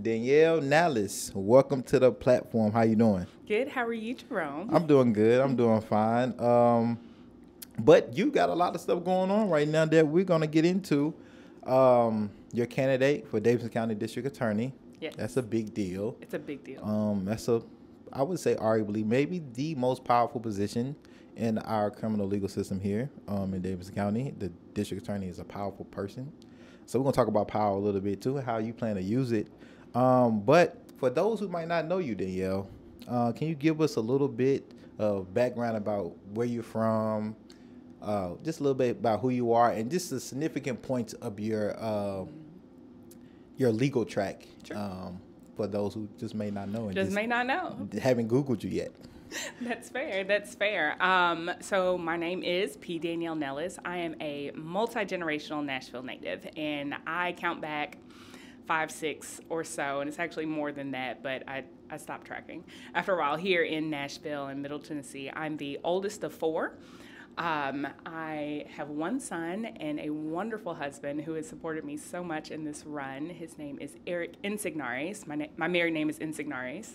Danielle Nellis, welcome to the platform. How you doing? Good. How are you, Jerome? I'm doing good. I'm doing fine. Um, but you got a lot of stuff going on right now that we're gonna get into. Um, your candidate for Davidson County District Attorney. Yes. That's a big deal. It's a big deal. Um, that's a, I would say, arguably maybe the most powerful position in our criminal legal system here um, in Davidson County. The district attorney is a powerful person. So we're gonna talk about power a little bit too, how you plan to use it. Um, but for those who might not know you, Danielle, uh, can you give us a little bit of background about where you're from, uh, just a little bit about who you are, and just the significant points of your uh, your legal track Sure. um, for those who just may not know and Just just may not know. haven't Googled you yet. That's fair. That's fair. Um, so my name is P. Danielle Nellis. I am a multi generational Nashville native, and I count back five, six or so, and it's actually more than that, but I, I stopped tracking after a while here in Nashville and Middle Tennessee. I'm the oldest of four. Um, I have one son and a wonderful husband who has supported me so much in this run. His name is Eric Insignares. My, na- my married name is Insignares.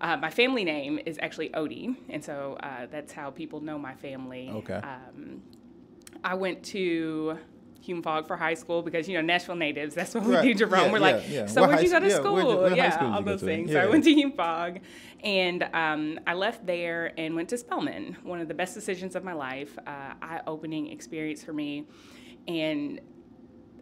Uh, my family name is actually Odie, and so uh, that's how people know my family. Okay. Um, I went to Hume-Fogg for high school because you know Nashville natives. That's what we Right. do, Jerome. Yeah, We're yeah, like, yeah. so What where'd high you go to school? where'd you- what yeah, all those things. So I went to Hume-Fogg, and um, I left there and went to Spelman. One of the best decisions of my life, uh, eye-opening experience for me, and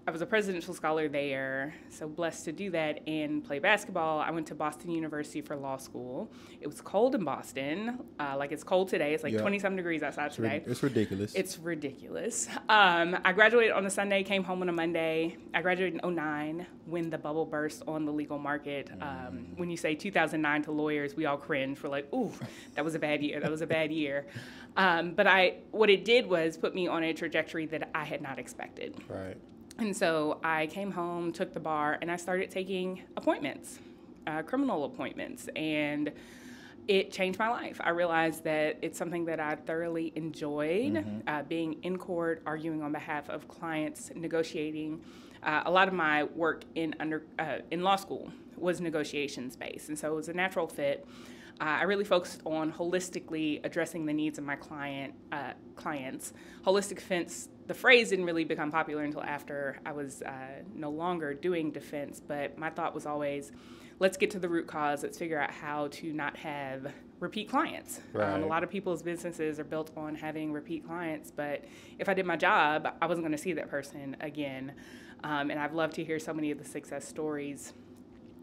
I was a presidential scholar there, so blessed to do that and play basketball. I went to Boston University for law school. It was cold in Boston, uh, like it's cold today. It's like Yeah. 20 something degrees outside It's, today. it's ridiculous. It's ridiculous. Um, I graduated on a Sunday, came home on a Monday. I graduated in 09 when the bubble burst on the legal market. Um, when you say 2009 to lawyers, we all cringe. We're like, ooh, that was a bad year. That was a bad year. Um, but I, what it did was put me on a trajectory that I had not expected. right. And so I came home, took the bar, and I started taking appointments, uh, criminal appointments. And it changed my life. I realized that it's something that I thoroughly enjoyed uh, being in court, arguing on behalf of clients, negotiating. Uh, a lot of my work in under uh, in law school was negotiations based, and so it was a natural fit. Uh, I really focused on holistically addressing the needs of my client uh, clients. Holistic defense. The phrase didn't really become popular until after I was uh, no longer doing defense, but my thought was always, let's get to the root cause. Let's figure out how to not have repeat clients. Um, a lot of people's businesses are built on having repeat clients, but if I did my job, I wasn't going to see that person again. Um, and I've loved to hear so many of the success stories.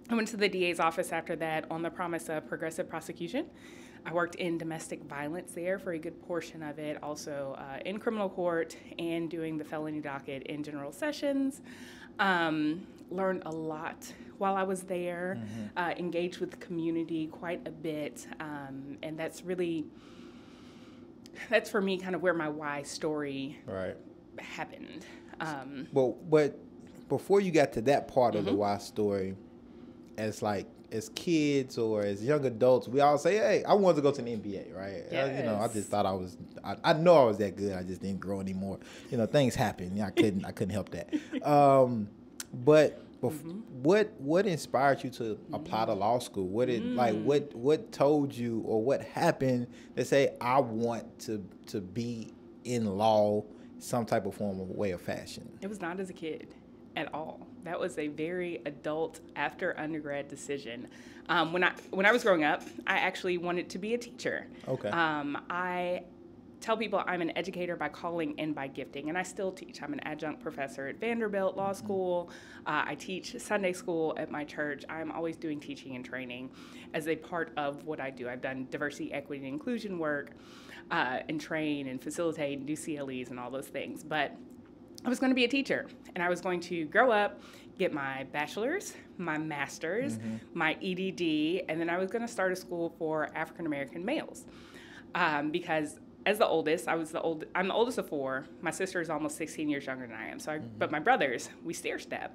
I went to the DA's office after that on the promise of progressive prosecution. I worked in domestic violence there for a good portion of it, also uh, in criminal court and doing the felony docket in general sessions. Um, learned a lot while I was there, uh, engaged with the community quite a bit, um, and that's really that's for me kind of where my why story Right. happened. Um, Well, but before you got to that part Mm-hmm. of the why story, as like as kids or as young adults, we all say, "Hey, I wanted to go to the NBA." Right? Uh, you know, I just thought I was. I, I know I was that good. I just didn't grow anymore. You know, things happen. I couldn't. I couldn't help that. Um, but. bef- Mm-hmm. What what inspired you to apply to law school? What did like Mm. what what told you or what happened to say I want to to be in law some type of form of way of fashion? It was not as a kid at all. That was a very adult after undergrad decision. Um, when I when I was growing up, I actually wanted to be a teacher. Okay. Um, I tell people I'm an educator by calling and by gifting, and I still teach. I'm an adjunct professor at Vanderbilt Law School. Uh, I teach Sunday school at my church. I'm always doing teaching and training as a part of what I do. I've done diversity, equity, and inclusion work, uh, and train and facilitate and do CLEs and all those things. But I was going to be a teacher, and I was going to grow up, get my bachelor's, my master's, my EDD, and then I was going to start a school for African American males. Um, because as the oldest, I was the old. I'm the oldest of four. My sister is almost 16 years younger than I am. So, I, but my brothers, we stair step,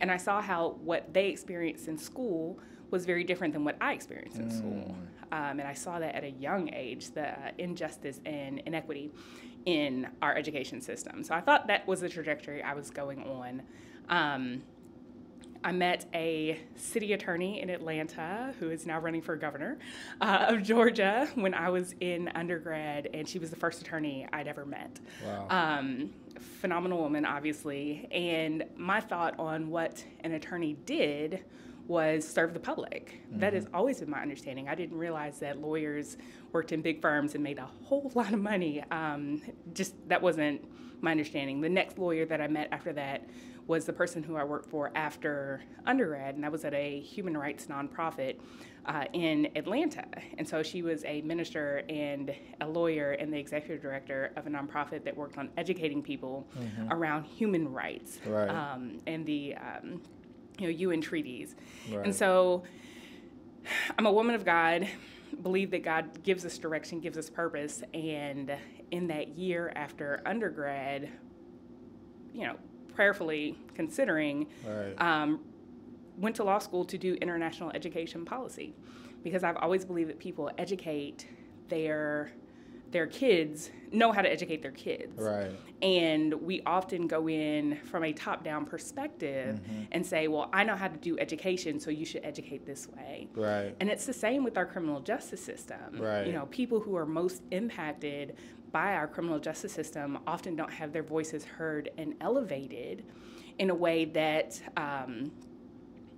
and I saw how what they experienced in school was very different than what I experienced in school. Um, and I saw that at a young age, the uh, injustice and inequity in our education system. So I thought that was the trajectory I was going on. Um, I met a city attorney in Atlanta who is now running for governor uh, of Georgia when I was in undergrad, and she was the first attorney I'd ever met. Wow. Um, phenomenal woman, obviously. And my thought on what an attorney did was serve the public. That has always been my understanding. I didn't realize that lawyers worked in big firms and made a whole lot of money. Um, just that wasn't my understanding. The next lawyer that I met after that was the person who I worked for after undergrad, and I was at a human rights nonprofit uh, in Atlanta. And so she was a minister and a lawyer and the executive director of a nonprofit that worked on educating people around human rights Right. um, and the um, you know UN treaties. Right. And so I'm a woman of God, believe that God gives us direction, gives us purpose, and in that year after undergrad, you know, prayerfully considering, Right. um, went to law school to do international education policy because I've always believed that people educate their their kids know how to educate their kids Right. and we often go in from a top down perspective Mm-hmm. and say well i know how to do education so you should educate this way Right. and it's the same with our criminal justice system Right. you know people who are most impacted by our criminal justice system often don't have their voices heard and elevated in a way that um,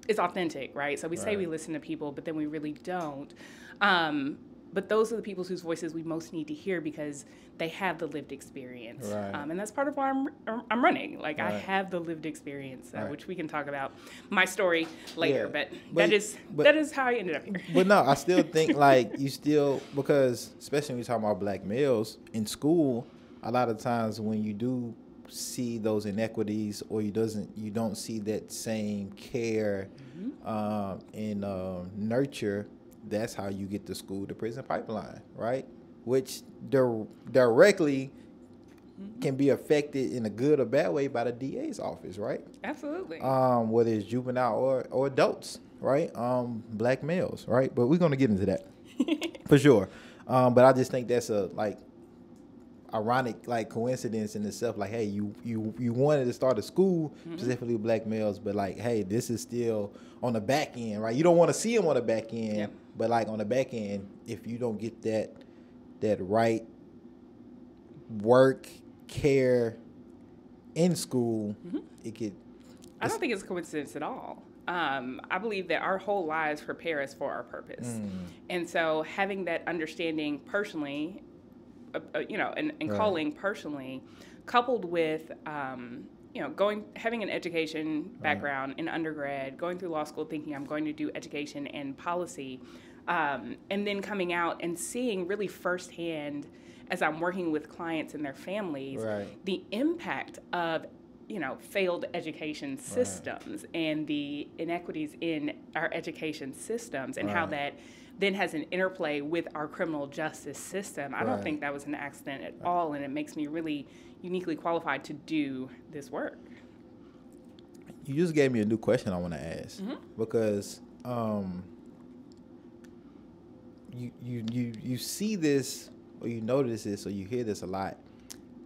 is authentic, right? So we say we listen to people, but then we really don't. Um, but those are the people whose voices we most need to hear because they have the lived experience, Right. um, and that's part of why I'm I'm running. Like I have the lived experience, uh, Right. which we can talk about my story later. Yeah. But, But- that is but- that is how I ended up here. But no, I still think like you still because especially when you talk about black males in school, a lot of times when you do see those inequities or you doesn't you don't see that same care um, and uh, nurture, that's how you get the school to prison pipeline, right? Which dir- directly can be affected in a good or bad way by the DA's office, right? Absolutely. um, whether it's juvenile or, or adults, right? Um, black males, right? But we're gonna get into that for sure. Um, but I just think that's a like ironic like coincidence in itself. Like, hey, you you you wanted to start a school specifically with black males, but like, hey, this is still on the back end, right? You don't want to see them on the back end, Yep. but like on the back end, if you don't get that that right work care in school, it could. I don't think it's a coincidence at all. Um, I believe that our whole lives prepare us for our purpose. Mm. And so having that understanding personally, uh, you know, and, and Right. calling personally, coupled with, um, you know, going, having an education background in undergrad, going through law school thinking I'm going to do education and policy, um, and then coming out and seeing really firsthand as I'm working with clients and their families, Right. the impact of you know failed education systems and the inequities in our education systems and how that then has an interplay with our criminal justice system. I don't think that was an accident at all, and it makes me really uniquely qualified to do this work. you just gave me a new question I want to ask Mm-hmm. because um, you you you you see this or you notice this or you hear this a lot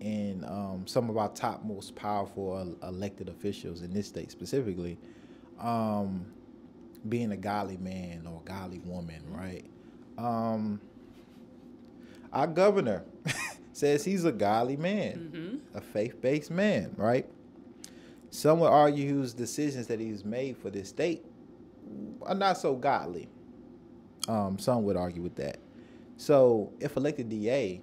in um, some of our top most powerful elected officials in this state specifically um, being a godly man or a godly woman right um, our governor says he's a godly man a faith-based man right some would argue whose decisions that he's made for this state are not so godly. Um, some would argue with that. So, if elected DA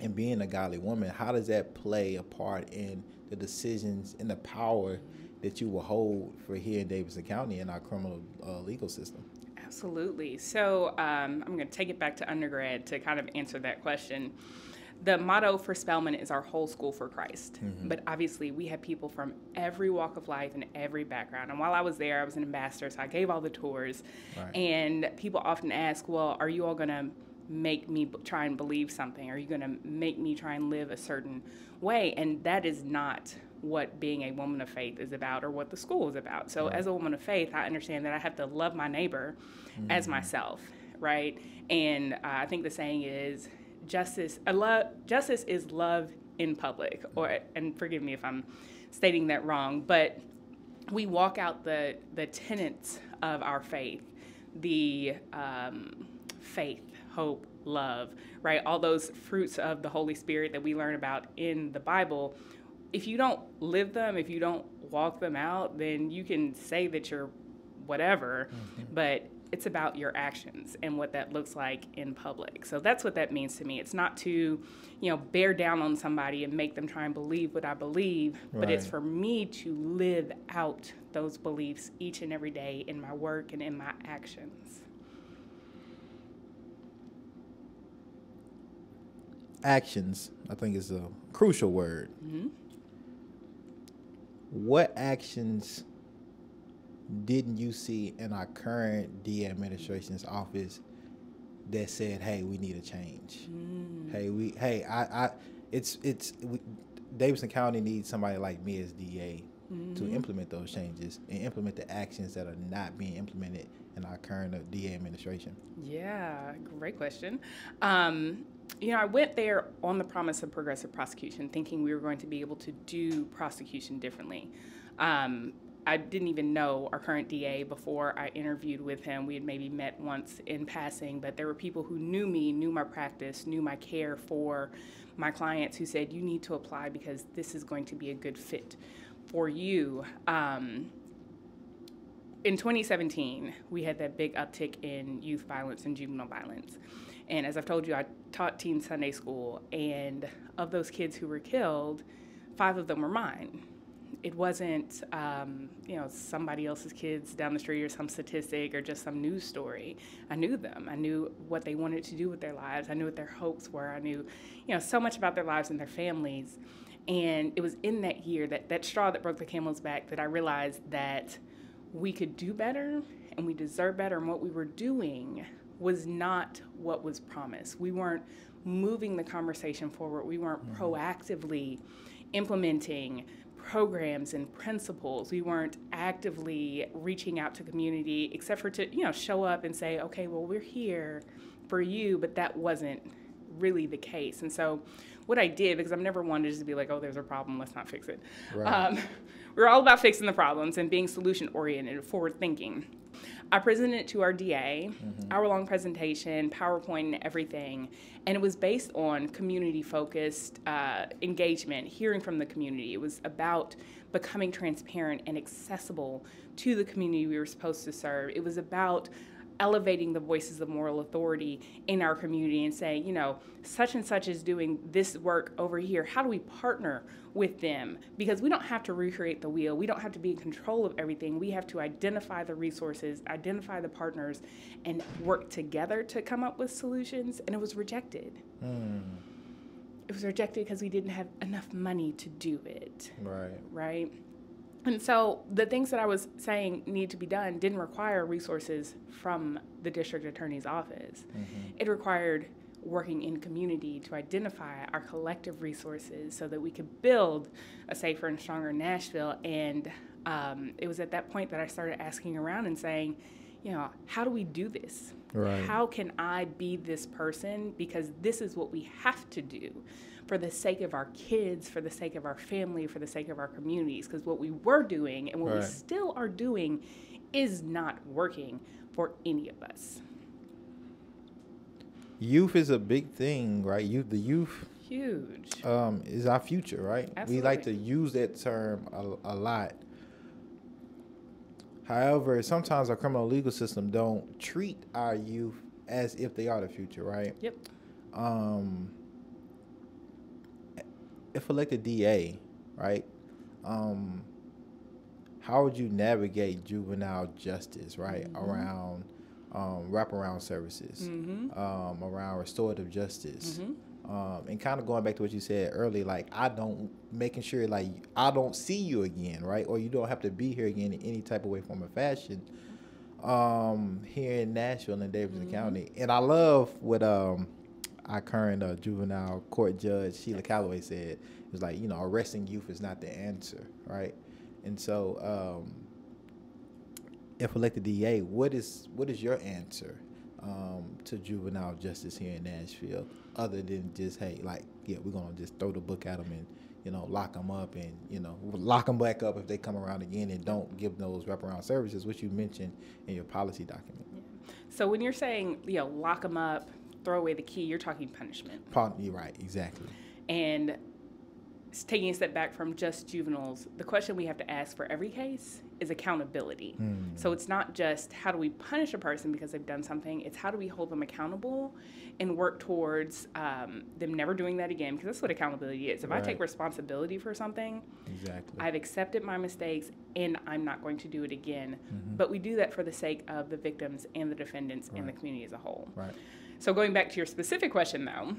and being a godly woman, how does that play a part in the decisions and the power that you will hold for here in Davidson County in our criminal uh, legal system? Absolutely. So um, I'm going to take it back to undergrad to kind of answer that question. The motto for Spelman is our whole school for Christ. But obviously, we have people from every walk of life and every background. And while I was there, I was an ambassador, so I gave all the tours. Right. And people often ask, well, are you all going to make me b- try and believe something? Are you going to make me try and live a certain way? And that is not what being a woman of faith is about or what the school is about. So, as a woman of faith, I understand that I have to love my neighbor as myself, right? And uh, I think the saying is justice, I love, justice is love in public. Or, and forgive me if I'm stating that wrong, but we walk out the, the tenets of our faith the um, faith, hope, love, right? All those fruits of the Holy Spirit that we learn about in the Bible. If you don't live them, if you don't walk them out, then you can say that you're whatever, mm-hmm. but it's about your actions and what that looks like in public. So that's what that means to me. It's not to, you know, bear down on somebody and make them try and believe what I believe, but it's for me to live out those beliefs each and every day in my work and in my actions. Actions, I think, is a crucial word. Mm-hmm. What actions didn't you see in our current DA administration's office that said, "Hey, we need a change. Hey, we, hey, I, I, it's, it's, we, Davidson County needs somebody like me as DA to implement those changes and implement the actions that are not being implemented in our current uh, DA administration." Yeah, great question. Um, you know, I went there on the promise of progressive prosecution, thinking we were going to be able to do prosecution differently. Um, I didn't even know our current DA before I interviewed with him. We had maybe met once in passing, but there were people who knew me, knew my practice, knew my care for my clients who said, You need to apply because this is going to be a good fit for you. Um, in 2017, we had that big uptick in youth violence and juvenile violence. And as I've told you, I taught teen Sunday school, and of those kids who were killed, five of them were mine. It wasn't, um, you know, somebody else's kids down the street or some statistic or just some news story. I knew them. I knew what they wanted to do with their lives. I knew what their hopes were. I knew, you know, so much about their lives and their families. And it was in that year, that, that straw that broke the camel's back, that I realized that we could do better and we deserve better and what we were doing was not what was promised. We weren't moving the conversation forward. We weren't proactively implementing programs and principles. We weren't actively reaching out to community except for to you know show up and say okay well we're here for you but that wasn't really the case. And so what i did because i've never wanted just to be like oh there's a problem let's not fix it. Right. um, we're all about fixing the problems and being solution oriented, forward thinking. I presented it to our DA, hour long presentation, PowerPoint, and everything. And it was based on community focused uh, engagement, hearing from the community. It was about becoming transparent and accessible to the community we were supposed to serve. It was about elevating the voices of moral authority in our community and saying, you know, such and such is doing this work over here. How do we partner with them? Because we don't have to recreate the wheel. We don't have to be in control of everything. We have to identify the resources, identify the partners, and work together to come up with solutions. And it was rejected. Hmm. It was rejected because we didn't have enough money to do it Right. right? And so the things that I was saying need to be done didn't require resources from the district attorney's office. It required working in community to identify our collective resources so that we could build a safer and stronger Nashville. And um, it was at that point that I started asking around and saying, you know, how do we do this? Right. How can I be this person? Because this is what we have to do for the sake of our kids, for the sake of our family, for the sake of our communities. Because what we were doing and what we still are doing is not working for any of us. Youth is a big thing, right? Youth, the youth Huge. um, is our future, right? We like to use that term a, a lot. However, sometimes our criminal legal system don't treat our youth as if they are the future, right? Yep. Um, if elected DA, right? Um, how would you navigate juvenile justice, right? Around um, wraparound services, Mm-hmm. um, around restorative justice, Mm-hmm. um, and kind of going back to what you said earlier, like I don't making sure like I don't see you again, right? Or you don't have to be here again in any type of way, form, or fashion. um, here in Nashville and Davidson mm-hmm. County, and I love what um, our current uh, juvenile court judge Sheila Calloway said. It was like you know arresting youth is not the answer, right? And so, um, if elected DA, what is what is your answer um, to juvenile justice here in Nashville, other than just hey, like yeah, we're gonna just throw the book at them and you know lock them up and you know lock them back up if they come around again and don't give those wraparound services, which you mentioned in your policy document. Yeah. So when you're saying you know lock them up, throw away the key, you're talking punishment. You're right, exactly. And taking a step back from just juveniles, the question we have to ask for every case is accountability. Mm. So it's not just how do we punish a person because they've done something, it's how do we hold them accountable and work towards um, them never doing that again because that's what accountability is. If right. I take responsibility for something, exactly. I've accepted my mistakes and I'm not going to do it again. Mm-hmm. But we do that for the sake of the victims and the defendants right. and the community as a whole. Right. So going back to your specific question though,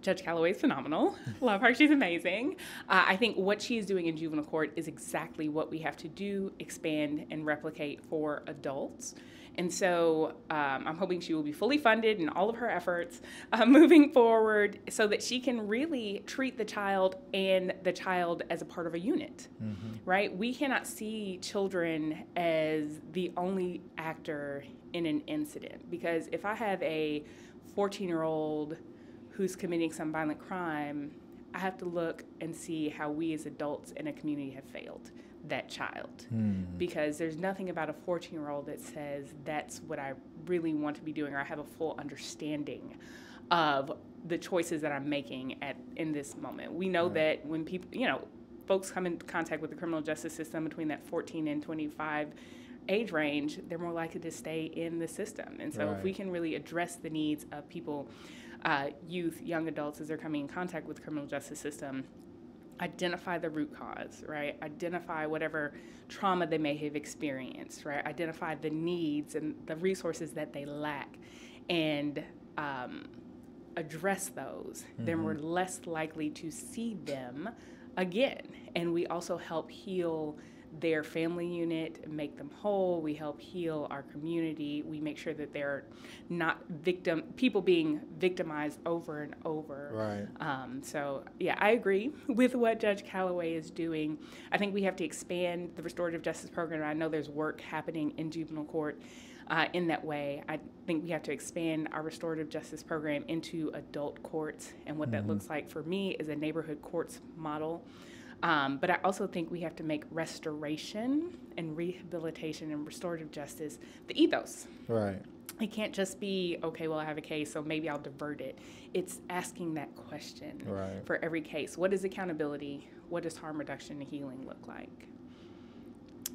Judge Calloway is phenomenal. Love her. She's amazing. Uh, I think what she is doing in juvenile court is exactly what we have to do, expand, and replicate for adults. And so um, I'm hoping she will be fully funded in all of her efforts uh, moving forward so that she can really treat the child and the child as a part of a unit, mm-hmm. right? We cannot see children as the only actor in an incident because if I have a 14 year old who's committing some violent crime, I have to look and see how we as adults in a community have failed that child. Hmm. Because there's nothing about a 14 year old that says that's what I really want to be doing or I have a full understanding of the choices that I'm making at in this moment. We know right. that when people, you know, folks come in contact with the criminal justice system between that 14 and 25 age range, they're more likely to stay in the system. And so right. if we can really address the needs of people uh, youth, young adults, as they're coming in contact with the criminal justice system, identify the root cause, right? Identify whatever trauma they may have experienced, right? Identify the needs and the resources that they lack, and um, address those. Mm-hmm. Then we're less likely to see them again, and we also help heal their family unit, make them whole. We help heal our community. We make sure that they're not victim people being victimized over and over. Right. Um, so yeah, I agree with what Judge Calloway is doing. I think we have to expand the restorative justice program. I know there's work happening in juvenile court. Uh, in that way, I think we have to expand our restorative justice program into adult courts. And what mm-hmm. that looks like for me is a neighborhood courts model um, but I also think we have to make restoration and rehabilitation and restorative justice the ethos. Right. It can't just be, okay, well, I have a case, so maybe I'll divert it. It's asking that question right. for every case. What is accountability? What does harm reduction and healing look like?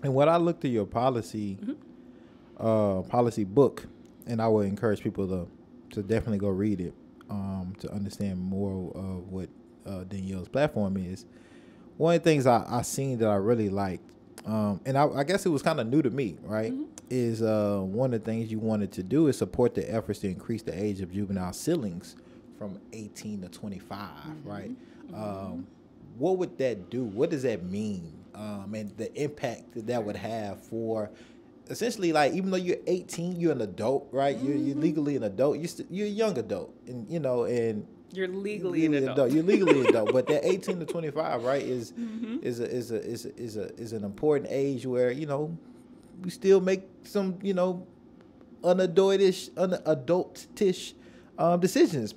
And what I looked at your policy, mm-hmm. uh, policy book, and I would encourage people to to definitely go read it um, to understand more of what uh, Danielle's platform is one of the things I, I seen that I really liked, um, and I, I, guess it was kind of new to me, right? Mm-hmm. Is uh, one of the things you wanted to do is support the efforts to increase the age of juvenile sealings from 18 to 25, mm-hmm. right? Mm-hmm. Um, what would that do? What does that mean? Um, and the impact that that would have for essentially like even though you're 18 you're an adult right you're, you're mm-hmm. legally an adult you're, st- you're a young adult and you know and you're legally, legally an adult. adult. You're legally adult, but that 18 to 25, right, is mm-hmm. is a, is a is a, is a is an important age where you know we still make some you know unadultish unadultish um, decisions,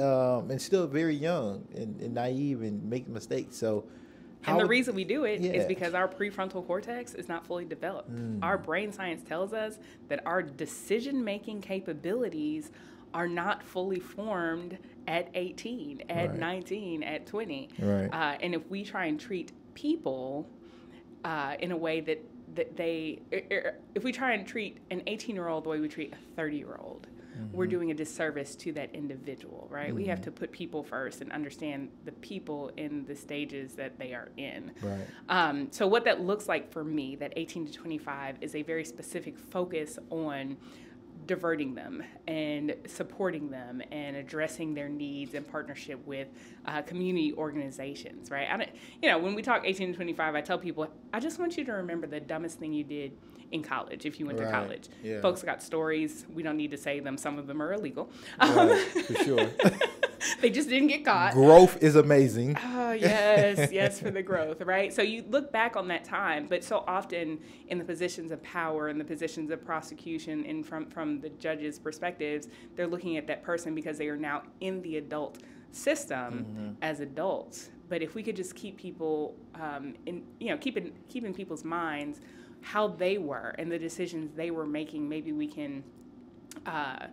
um, and still very young and, and naive and make mistakes. So. And the reason we do it yeah. is because our prefrontal cortex is not fully developed. Mm. Our brain science tells us that our decision making capabilities are not fully formed at 18, at right. 19, at 20. Right. Uh, and if we try and treat people uh, in a way that, that they, er, er, if we try and treat an 18 year old the way we treat a 30 year old, mm-hmm. we're doing a disservice to that individual, right? Mm-hmm. We have mm-hmm. to put people first and understand the people in the stages that they are in. Right. Um, so, what that looks like for me, that 18 to 25, is a very specific focus on diverting them and supporting them and addressing their needs in partnership with uh, community organizations, right? I don't, you know, when we talk 18 to 25, I tell people, I just want you to remember the dumbest thing you did in college if you went Right, to college. yeah. Folks got stories. We don't need to say them. Some of them are illegal. Right, for sure. they just didn't get caught. Growth is amazing. Oh, yes, yes, for the growth, right? So you look back on that time, but so often in the positions of power and the positions of prosecution and from, from the judge's perspectives, they're looking at that person because they are now in the adult system as adults. But if we could just keep people um, in, you know, keeping keeping people's minds how they were and the decisions they were making, maybe we can uh,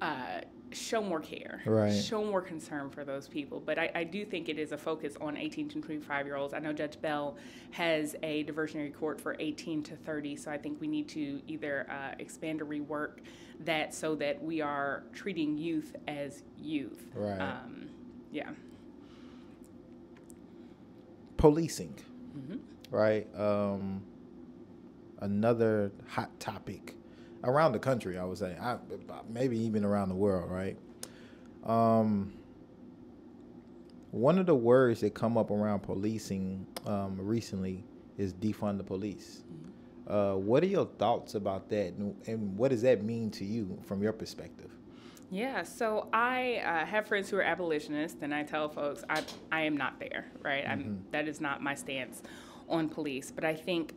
uh, show more care, Right. show more concern for those people. But I, I do think it is a focus on 18 to 25 year olds. I know Judge Bell has a diversionary court for 18 to 30, so I think we need to either uh, expand or rework that so that we are treating youth as youth. Right. Um, yeah. Policing, Mm-hmm. right? Um, another hot topic around the country, I would say, I, maybe even around the world, right? Um, one of the words that come up around policing um, recently is defund the police. Uh, what are your thoughts about that, and, and what does that mean to you from your perspective? Yeah, so I uh, have friends who are abolitionists, and I tell folks I, I am not there, right? I'm, that is not my stance on police. But I think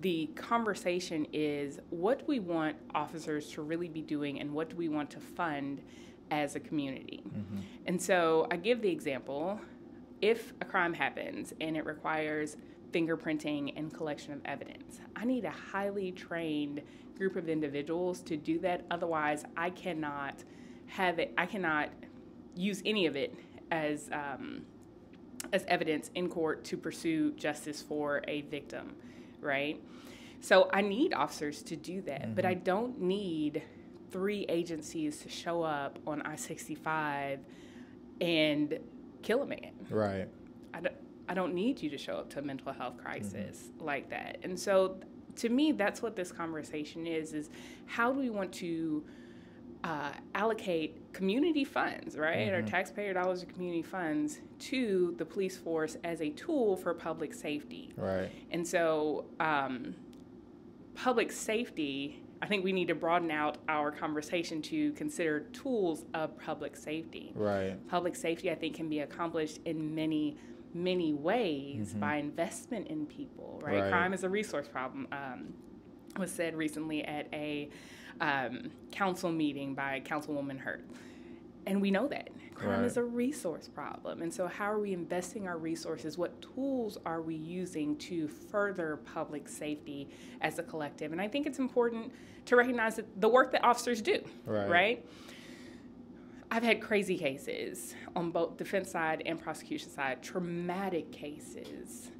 the conversation is what do we want officers to really be doing, and what do we want to fund as a community? And so I give the example if a crime happens and it requires fingerprinting and collection of evidence, I need a highly trained group of individuals to do that. Otherwise, I cannot have it, I cannot use any of it as, um, as evidence in court to pursue justice for a victim, right? So I need officers to do that, but mm-hmm. I don't need three agencies to show up on I 65 and kill a man. Right. I don't, I don't need you to show up to a mental health crisis mm-hmm. like that. And so to me, that's what this conversation is, is how do we want to uh, allocate community funds, right, or taxpayer dollars of community funds to the police force as a tool for public safety. Right. And so, um, public safety, I think we need to broaden out our conversation to consider tools of public safety. Right. Public safety, I think, can be accomplished in many, many ways by investment in people, right? Right. Crime is a resource problem. Um, was said recently at a um, council meeting by Councilwoman Hurt. And we know that crime Right. is a resource problem. And so, how are we investing our resources? What tools are we using to further public safety as a collective? And I think it's important to recognize that the work that officers do, Right. right? I've had crazy cases on both defense side and prosecution side, traumatic cases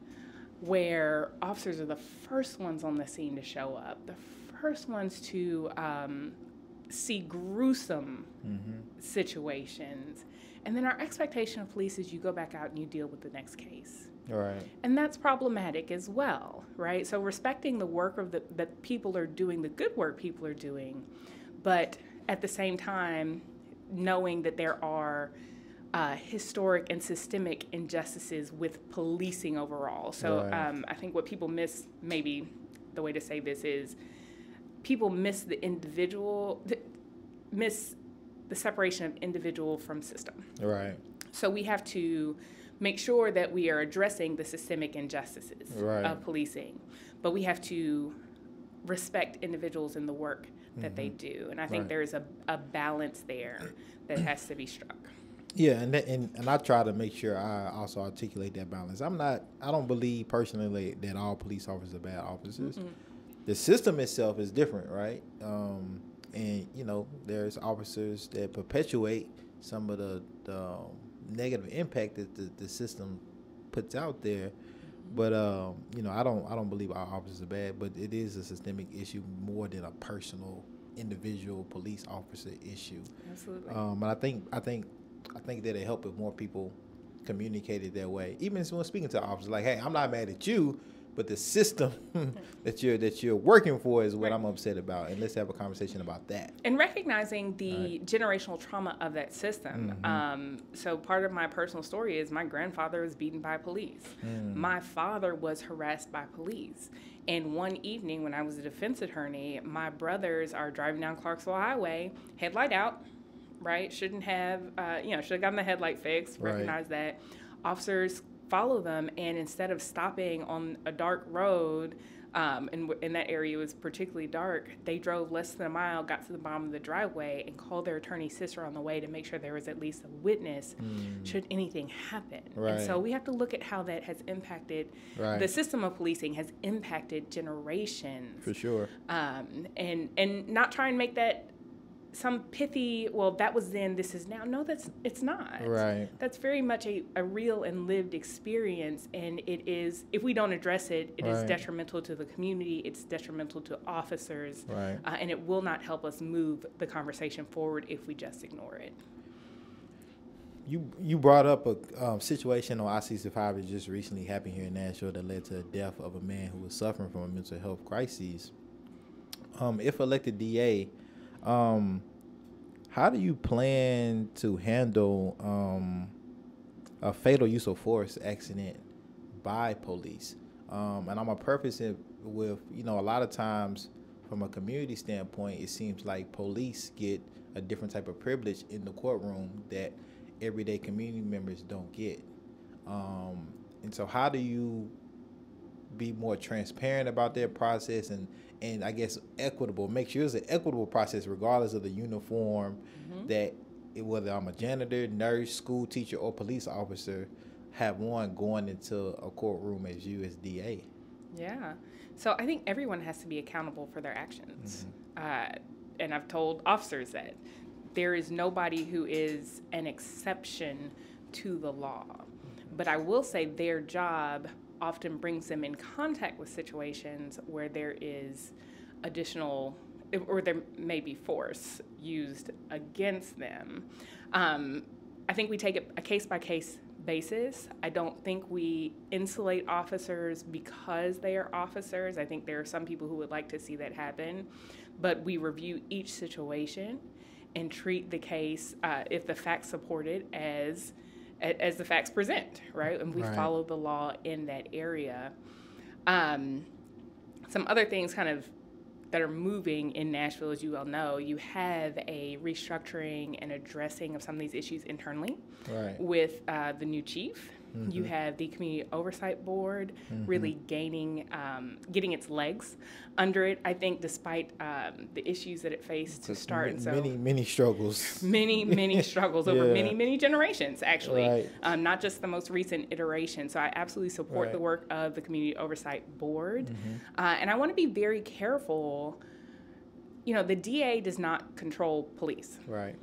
where officers are the first ones on the scene to show up, the first ones to um, see gruesome situations. And then our expectation of police is you go back out and you deal with the next case. Right. And that's problematic as well, right? So respecting the work of the that people are doing, the good work people are doing, but at the same time, knowing that there are uh, historic and systemic injustices with policing overall. So Right. um, I think what people miss, maybe the way to say this is, people miss the individual, miss the separation of individual from system. Right. So we have to make sure that we are addressing the systemic injustices Right. of policing, but we have to respect individuals in the work that they mm-hmm. do. And I think Right. there's a, a balance there that has to be struck. Yeah, and, that, and and I try to make sure I also articulate that balance. I'm not. I don't believe personally that all police officers are bad officers. The system itself is different, right? Um, and you know, there's officers that perpetuate some of the, the um, negative impact that the, the system puts out there. But um, you know, I don't. I don't believe our officers are bad. But it is a systemic issue more than a personal, individual police officer issue. Absolutely. Um, and I think I think I think that it help if more people communicated that way. Even when speaking to officers, like, hey, I'm not mad at you, but the system that you're that you're working for is what right. I'm upset about. And let's have a conversation about that. And recognizing the right. generational trauma of that system. Mm-hmm. Um, so part of my personal story is my grandfather was beaten by police. Mm. My father was harassed by police. And one evening when I was a defense attorney, my brothers are driving down Clarksville Highway, headlight out, right? Shouldn't have, uh, you know, should have gotten the headlight fixed. Recognize right. that. Officers follow them, and instead of stopping on a dark road, um, and in that area was particularly dark, they drove less than a mile, got to the bottom of the driveway, and called their attorney sister on the way to make sure there was at least a witness mm. should anything happen. Right. And so we have to look at how that has impacted right. the system of policing has impacted generations. For sure. Um, and and not try and make that some pithy well that was then this is now no that's it's not right that's very much a, a real and lived experience and it is if we don't address it it right. is detrimental to the community it's detrimental to officers right. uh, and it will not help us move the conversation forward if we just ignore it you you brought up a um, situation on I-65 just recently happened here in Nashville that led to the death of a man who was suffering from a mental health crisis. Um, if elected DA, um, how do you plan to handle um, a fatal use of force accident by police? Um, and I'm a purpose it with you know a lot of times from a community standpoint, it seems like police get a different type of privilege in the courtroom that everyday community members don't get. Um, and so, how do you be more transparent about their process and and I guess equitable. Make sure it's an equitable process, regardless of the uniform mm-hmm. that it, whether I'm a janitor, nurse, school teacher, or police officer, have one going into a courtroom as you as DA. Yeah. So I think everyone has to be accountable for their actions. Mm-hmm. Uh, and I've told officers that there is nobody who is an exception to the law. But I will say their job often brings them in contact with situations where there is additional or there may be force used against them. Um, I think we take it a case by case basis. I don't think we insulate officers because they are officers. I think there are some people who would like to see that happen, but we review each situation and treat the case, uh, if the facts support it, as as the facts present, right? And we right. follow the law in that area. Um, some other things kind of that are moving in Nashville, as you well know, you have a restructuring and addressing of some of these issues internally right. with uh, the new chief. Mm-hmm. You have the Community Oversight Board mm-hmm. really gaining, um, getting its legs under it. I think, despite um, the issues that it faced to start, m- so many many struggles, many many struggles over many many generations, actually, right. um, not just the most recent iteration. So I absolutely support right. the work of the Community Oversight Board, mm-hmm. uh, and I want to be very careful. You know, the DA does not control police. Right.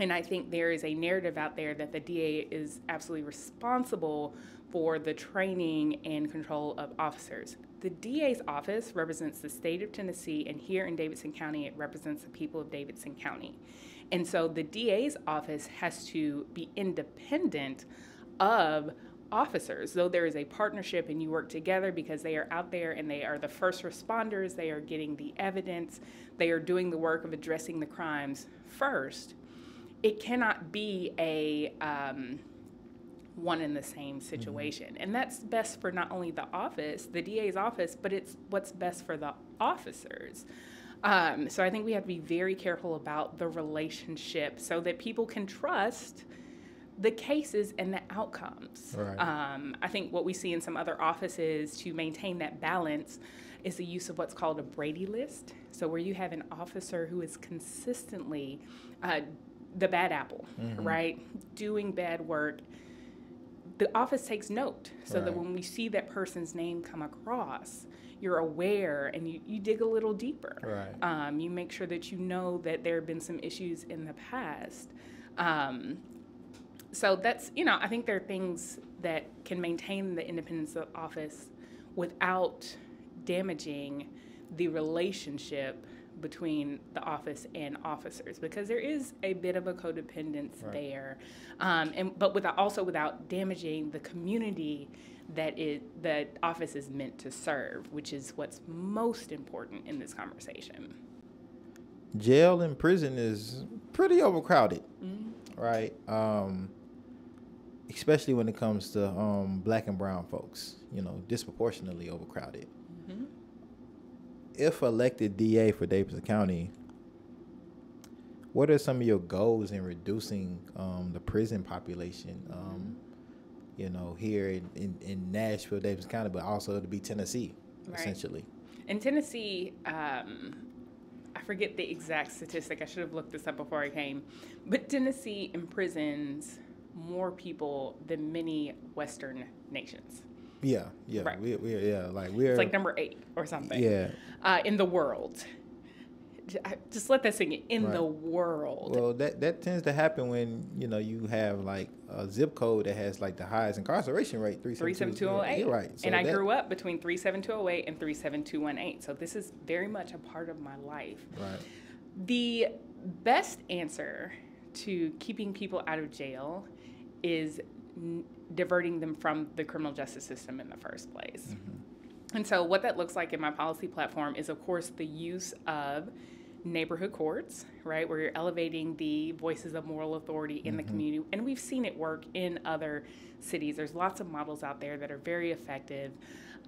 And I think there is a narrative out there that the DA is absolutely responsible for the training and control of officers. The DA's office represents the state of Tennessee, and here in Davidson County, it represents the people of Davidson County. And so the DA's office has to be independent of officers, though there is a partnership and you work together because they are out there and they are the first responders, they are getting the evidence, they are doing the work of addressing the crimes first it cannot be a um, one in the same mm-hmm. situation. Mm-hmm. And that's best for not only the office, the DA's office, but it's what's best for the officers. Um, so I think we have to be very careful about the relationship so that people can trust the cases and the outcomes. Right. Um, I think what we see in some other offices to maintain that balance is the use of what's called a Brady list. So, where you have an officer who is consistently uh, the bad apple, mm-hmm. right? Doing bad work. The office takes note so right. that when we see that person's name come across, you're aware and you, you dig a little deeper. Right. Um, you make sure that you know that there have been some issues in the past. Um, so that's, you know, I think there are things that can maintain the independence of office without damaging the relationship between the office and officers because there is a bit of a codependence Right. there, um, and but without also without damaging the community that it that office is meant to serve, which is what's most important in this conversation. Jail and prison is pretty overcrowded, Mm-hmm. right? Um, especially when it comes to um, black and brown folks, you know, disproportionately overcrowded. If elected DA for Davidson County, what are some of your goals in reducing um, the prison population? Um, you know, here in, in, in Nashville, Davidson County, but also to be Tennessee, Right. essentially. In Tennessee, um, I forget the exact statistic. I should have looked this up before I came. But Tennessee imprisons more people than many Western nations. Yeah, yeah, Right. we, we, yeah, like we're It's like number eight or something yeah. uh, in the world. Just let that sink in. In Right. the world. Well, that that tends to happen when you know you have like a zip code that has like the highest incarceration rate, three seven two. 37208. Right. So and I that- grew up between 37208 and 37218. So this is very much a part of my life. Right. The best answer to keeping people out of jail is diverting them from the criminal justice system in the first place. And so, what that looks like in my policy platform is, of course, the use of neighborhood courts, right, where you're elevating the voices of moral authority in the community. And we've seen it work in other cities. There's lots of models out there that are very effective.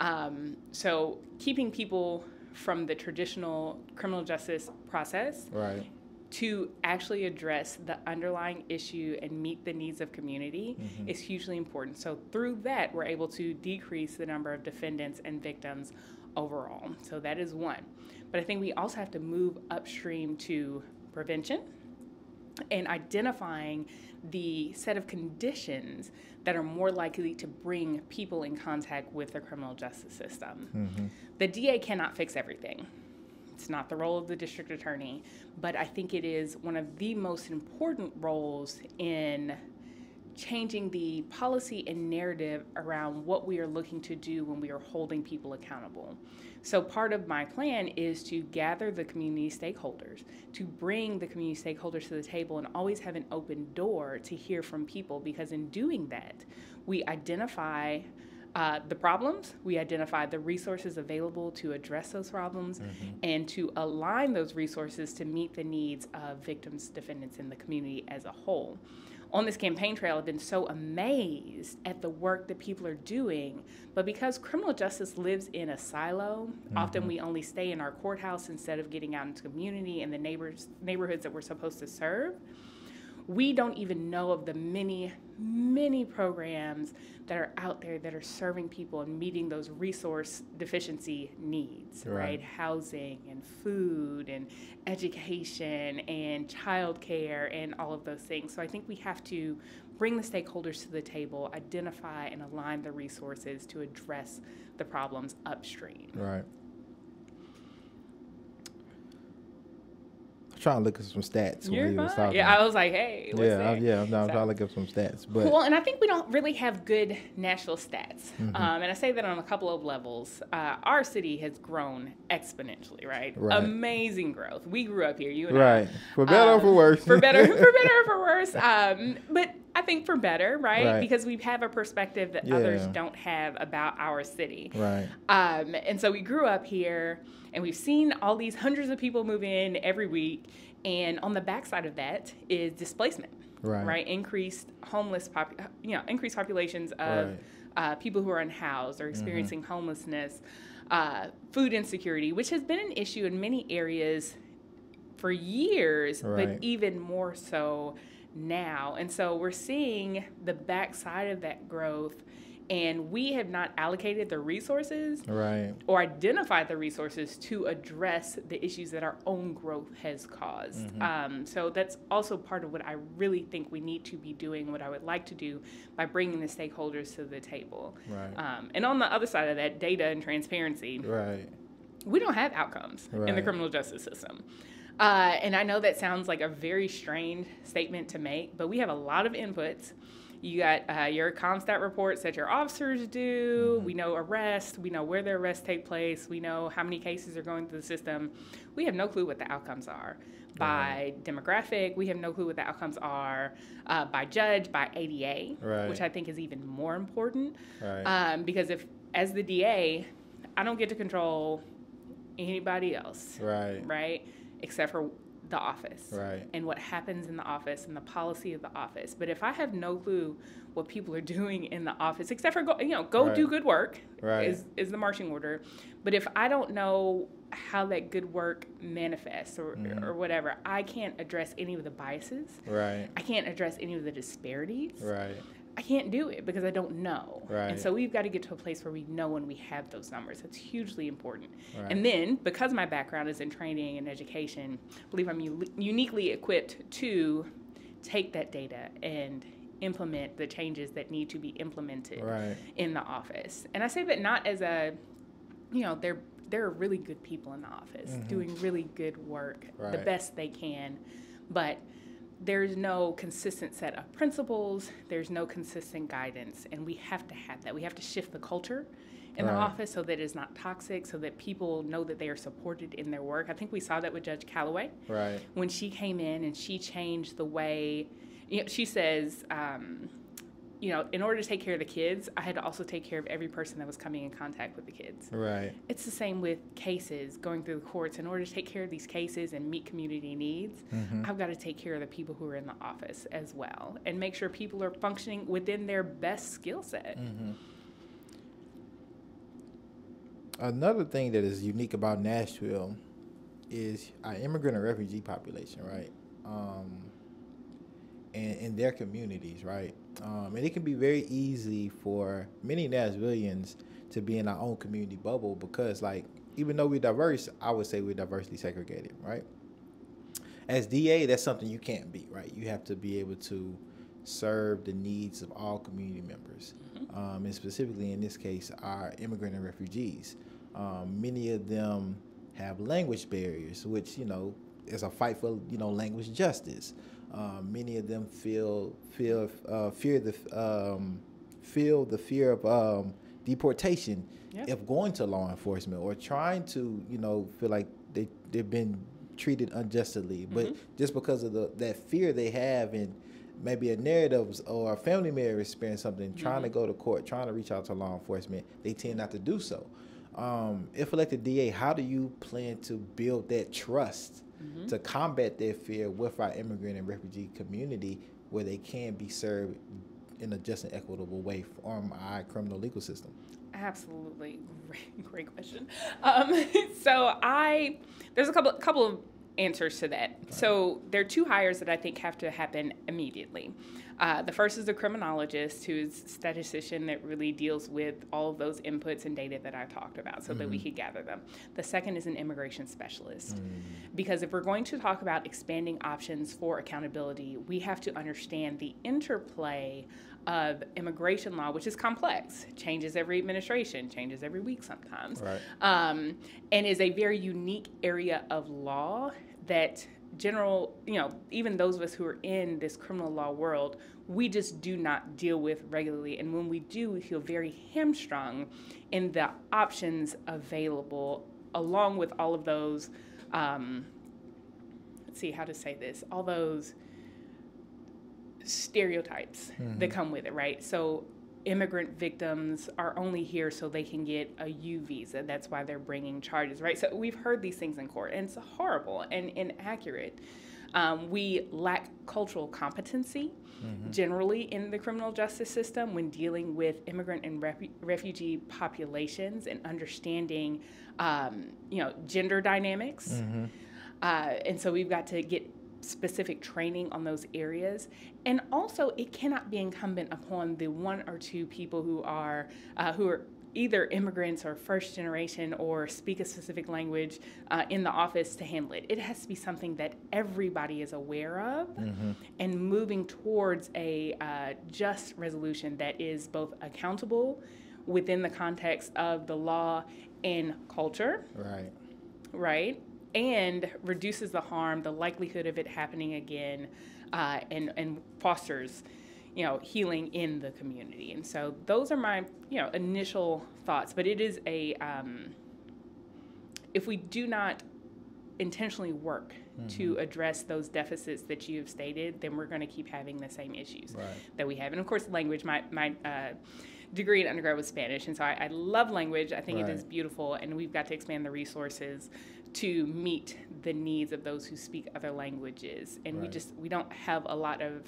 Um, so, keeping people from the traditional criminal justice process Right. To actually address the underlying issue and meet the needs of community mm-hmm. is hugely important. So through that, we're able to decrease the number of defendants and victims overall. So that is one. But I think we also have to move upstream to prevention and identifying the set of conditions that are more likely to bring people in contact with the criminal justice system. Mm-hmm. The DA cannot fix everything. It's not the role of the district attorney, but I think it is one of the most important roles in changing the policy and narrative around what we are looking to do when we are holding people accountable. So, part of my plan is to gather the community stakeholders, to bring the community stakeholders to the table, and always have an open door to hear from people because, in doing that, we identify uh, the problems, we identify the resources available to address those problems, and to align those resources to meet the needs of victims, defendants, and the community as a whole. On this campaign trail, I've been so amazed at the work that people are doing, but because criminal justice lives in a silo, often we only stay in our courthouse instead of getting out into community and the neighbors neighborhoods that we're supposed to serve we don't even know of the many, many programs that are out there that are serving people and meeting those resource deficiency needs, right? Right. Housing and food and education and childcare and all of those things. So I think we have to bring the stakeholders to the table, identify and align the resources to address the problems upstream. Right. Trying to look at some stats. You're you fine. Yeah, I was like, hey, yeah? I'm, yeah. I'm, I'm So- trying to look up some stats, but well, and I think we don't really have good national stats. Mm-hmm. Um, and I say that on a couple of levels. Uh, our city has grown exponentially, right? Right. Amazing growth. We grew up here, you and I. right I. for better or Um, for worse. for better, for better or for worse. Um, but I think for better, right? Right. Because we have a perspective that others don't have about our city. right. Um, and so we grew up here, and we've seen all these hundreds of people move in every week. And on the backside of that is displacement, Right. right? Increased homeless, pop, you know, increased populations of Right. uh, people who are unhoused Mm-hmm. or experiencing homelessness, uh, food insecurity, which has been an issue in many areas for years, but even more so now. And so we're seeing the backside of that growth, and we have not allocated the resources Right. or identified the resources to address the issues that our own growth has caused. Mm-hmm. Um, so that's also part of what I really think we need to be doing, what I would like to do by bringing the stakeholders to the table. Right. Um, and on the other side of that, data and transparency Right. we don't have outcomes in the criminal justice system. Uh, and I know that sounds like a very strange statement to make, but we have a lot of inputs You got uh, your CompStat reports that your officers do. Mm-hmm. We know arrests. We know where the arrests take place. We know how many cases are going through the system. We have no clue what the outcomes are by demographic. We have no clue what the outcomes are uh, by judge, by ADA, Right. which I think is even more important. Right. Um, because if, as the DA, I don't get to control anybody else, right. right? Except for the office Right. and what happens in the office and the policy of the office. But if I have no clue what people are doing in the office, except for go, you know, go do good work Right. is is the marching order. But if I don't know how that good work manifests or Mm-hmm. or whatever, I can't address any of the biases. Right. I can't address any of the disparities. Right. I can't do it because I don't know. Right. And so we've got to get to a place where we know when we have those numbers. That's hugely important. Right. And then, because my background is in training and education, I believe I'm u- uniquely equipped to take that data and implement the changes that need to be implemented Right. in the office. And I say that not as a, you know, they're there are really good people in the office mm-hmm. doing really good work, the best they can, but there's no consistent set of principles, there's no consistent guidance, and we have to have that. We have to shift the culture in the Right. office so that it's not toxic, so that people know that they are supported in their work. I think we saw that with Judge Calloway Right. when she came in and she changed the way you know, she says um, you know in order to take care of the kids i had to also take care of every person that was coming in contact with the kids Right. it's the same with cases going through the courts in order to take care of these cases and meet community needs i've got to take care of the people who are in the office as well and make sure people are functioning within their best skill set Another thing that is unique about Nashville is our immigrant and refugee population, right? Um, and in their communities, right? Um, and it can be very easy for many Nashvillians to be in our own community bubble because, like, even though we're diverse, I would say we're diversity segregated, right? As DA, that's something you can't be, right? You have to be able to serve the needs of all community members, um, and specifically in this case, our immigrant and refugees. Um, many of them have language barriers, which you know is a fight for you know language justice. Um, many of them feel feel uh, fear the um, feel the fear of um, deportation Yep. if going to law enforcement or trying to you know feel like they they've been treated unjustly, but just because of the that fear they have and maybe a narrative or a family member experienced something, trying to go to court, trying to reach out to law enforcement, they tend not to do so. Um, if elected DA, how do you plan to build that trust to combat that fear with our immigrant and refugee community where they can be served in a just and equitable way from our criminal legal system? Absolutely, great, great question. Um, so I there's a couple couple of answers to that. So there are two hires that I think have to happen immediately. Uh, the first is a criminologist, who's statistician that really deals with all of those inputs and data that I talked about, so that we could gather them. The second is an immigration specialist, because if we're going to talk about expanding options for accountability, we have to understand the interplay of immigration law, which is complex, changes every administration, changes every week sometimes, Right. um, and is a very unique area of law that general, you know, even those of us who are in this criminal law world, we just do not deal with regularly. And when we do, we feel very hamstrung in the options available, along with all of those. Um, let's see how to say this. All those stereotypes that come with it, right? So immigrant victims are only here so they can get a U visa. That's why they're bringing charges, right? So we've heard these things in court, and it's horrible and inaccurate. Um, we lack cultural competency generally in the criminal justice system when dealing with immigrant and refu- refugee populations and understanding, um, you know, gender dynamics. Uh, and so we've got to get specific training on those areas. And also, it cannot be incumbent upon the one or two people who are uh, who are either immigrants or first generation or speak a specific language uh, in the office to handle it. It has to be something that everybody is aware of and moving towards a uh, just resolution that is both accountable within the context of the law and culture Right. right? And reduces the harm, the likelihood of it happening again, uh, and and fosters, you know, healing in the community. And so those are my, you know, initial thoughts. But it is a, um, if we do not intentionally work mm-hmm. to address those deficits that you have stated, then we're going to keep having the same issues right. that we have. And of course, language, my, my, uh, degree in undergrad was Spanish, and so I, I love language. I think right. it is beautiful, and we've got to expand the resources to meet the needs of those who speak other languages. And right. we just we don't have a lot of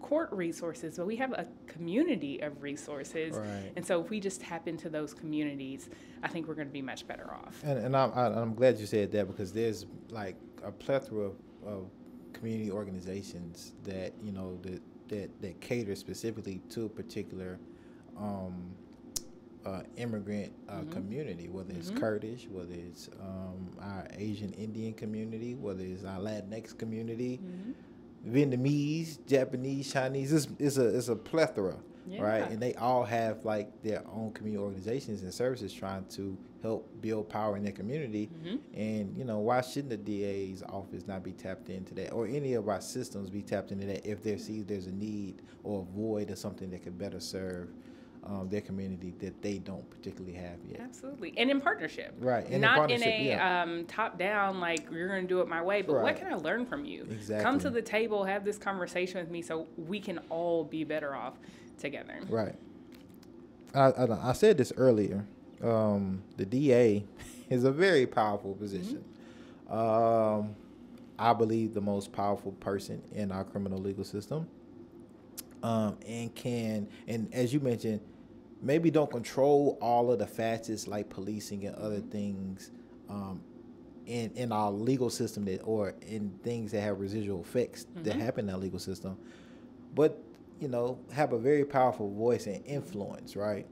court resources, but we have a community of resources. Right. And so if we just tap into those communities, I think we're going to be much better off. And, and I'm, I'm glad you said that because there's like a plethora of, of community organizations that, you know, that, that, that cater specifically to a particular um, uh, immigrant uh, mm-hmm. community, whether it's mm-hmm. Kurdish, whether it's um, our Asian Indian community, whether it's our Latinx community, mm-hmm. Vietnamese, Japanese, Chinese. It's, it's a it's a plethora, yeah. right? And they all have like their own community organizations and services trying to help build power in their community. Mm-hmm. And you know, why shouldn't the DA's office not be tapped into that, or any of our systems be tapped into that if there sees there's a need or a void or something that could better serve um, their community that they don't particularly have yet. Absolutely, and in partnership, right? And Not in, in a yeah. um, top down like you're going to do it my way, but right. what can I learn from you? Exactly. Come to the table, have this conversation with me, so we can all be better off together. Right. I, I, I said this earlier. Um, the DA is a very powerful position. Mm-hmm. Um, I believe the most powerful person in our criminal legal system. Um, and can and as you mentioned maybe don't control all of the facets like policing and other things um, in in our legal system that or in things that have residual effects mm-hmm. that happen in our legal system, but you know have a very powerful voice and influence, right?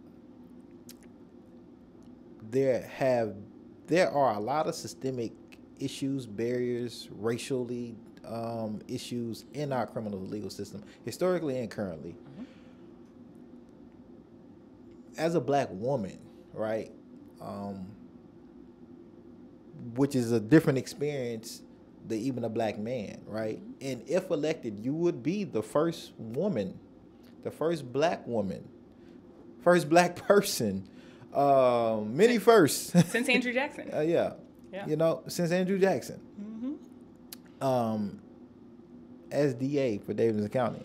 There have there are a lot of systemic issues, barriers, racially um, issues in our criminal legal system, historically and currently. Mm-hmm as a black woman, right? Um, which is a different experience than even a black man, right? And if elected, you would be the first woman, the first black woman, first black person, uh, many first since Andrew Jackson. uh, yeah. yeah, you know, since Andrew Jackson. Mm-hmm. Um, for Davidson County,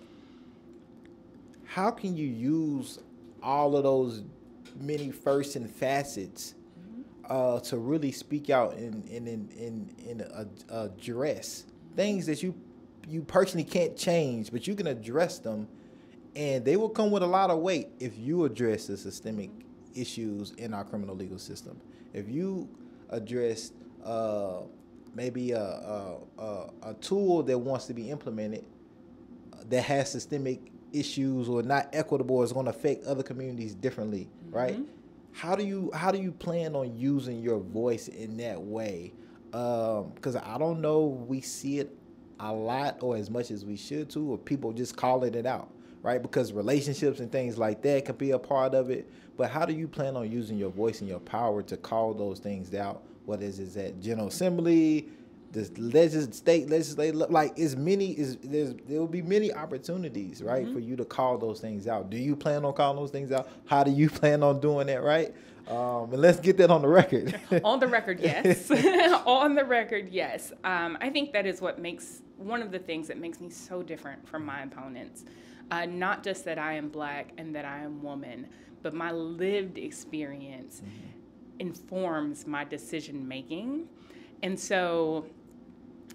how can you use all of those many firsts and facets uh, to really speak out in in in, in a, address things that you you personally can't change, but you can address them, and they will come with a lot of weight if you address the systemic issues in our criminal legal system. If you address uh, maybe a, a, a, a tool that wants to be implemented that has systemic issues or not equitable or is going to affect other communities differently, mm-hmm. right? How do you how do you plan on using your voice in that way? Because um, I don't know we see it a lot or as much as we should to, or people just calling it out, right? Because relationships and things like that can be a part of it. But how do you plan on using your voice and your power to call those things out? Whether it's at General Assembly, the legis- state legislature, like as many is there's there will be many opportunities right mm-hmm. for you to call those things out. Do you plan on calling those things out? How do you plan on doing that right? Um, and let's get that on the record. On the record yes. On the record yes. Um, i think that is what makes one of the things that makes me so different from my opponents uh, not just that i am black and that i am woman but my lived experience mm-hmm. Informs my decision making and so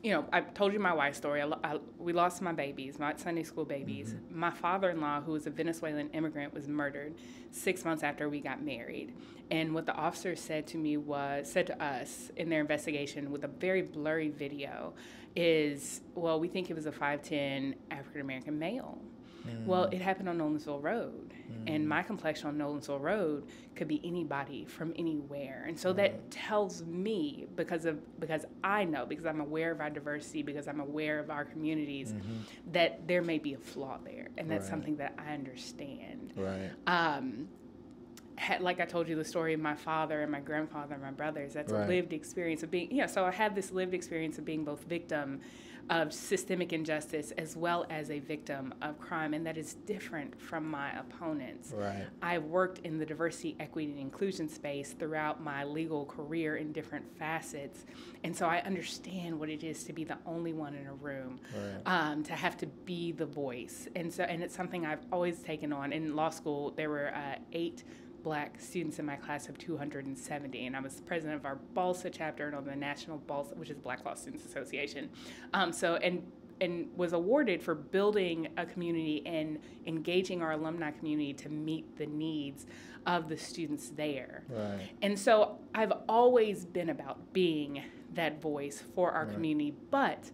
you know, I told you my wife's story. I, I, we lost my babies, my Sunday school babies. Mm-hmm. My father in law, who was a Venezuelan immigrant, was murdered six months after we got married. And what the officers said to me was, said to us in their investigation with a very blurry video, is, well, we think it was a 5'10 African American male. Mm. Well, it happened on Nolensville Road, mm. and my complexion on Nolensville Road could be anybody from anywhere, and so that tells me because of because I know because I'm aware of our diversity because I'm aware of our communities mm-hmm. that there may be a flaw there, and that's right. something that I understand. Right. Um, had, like I told you the story of my father and my grandfather and my brothers. That's Right. a lived experience of being, yeah. So I have this lived experience of being both victim of systemic injustice as well as a victim of crime, and that is different from my opponents. Right. I've worked in the diversity, equity, and inclusion space throughout my legal career in different facets. And so I understand what it is to be the only one in a room, Right. um, to have to be the voice. And so, and it's something I've always taken on. In law school, there were uh, eight black students in my class of 270, and I was president of our BALSA chapter and on the National BALSA, which is Black Law Students Association. Um, so, and and was awarded for building a community and engaging our alumni community to meet the needs of the students there. Right. And so I've always been about being that voice for our Right. community, but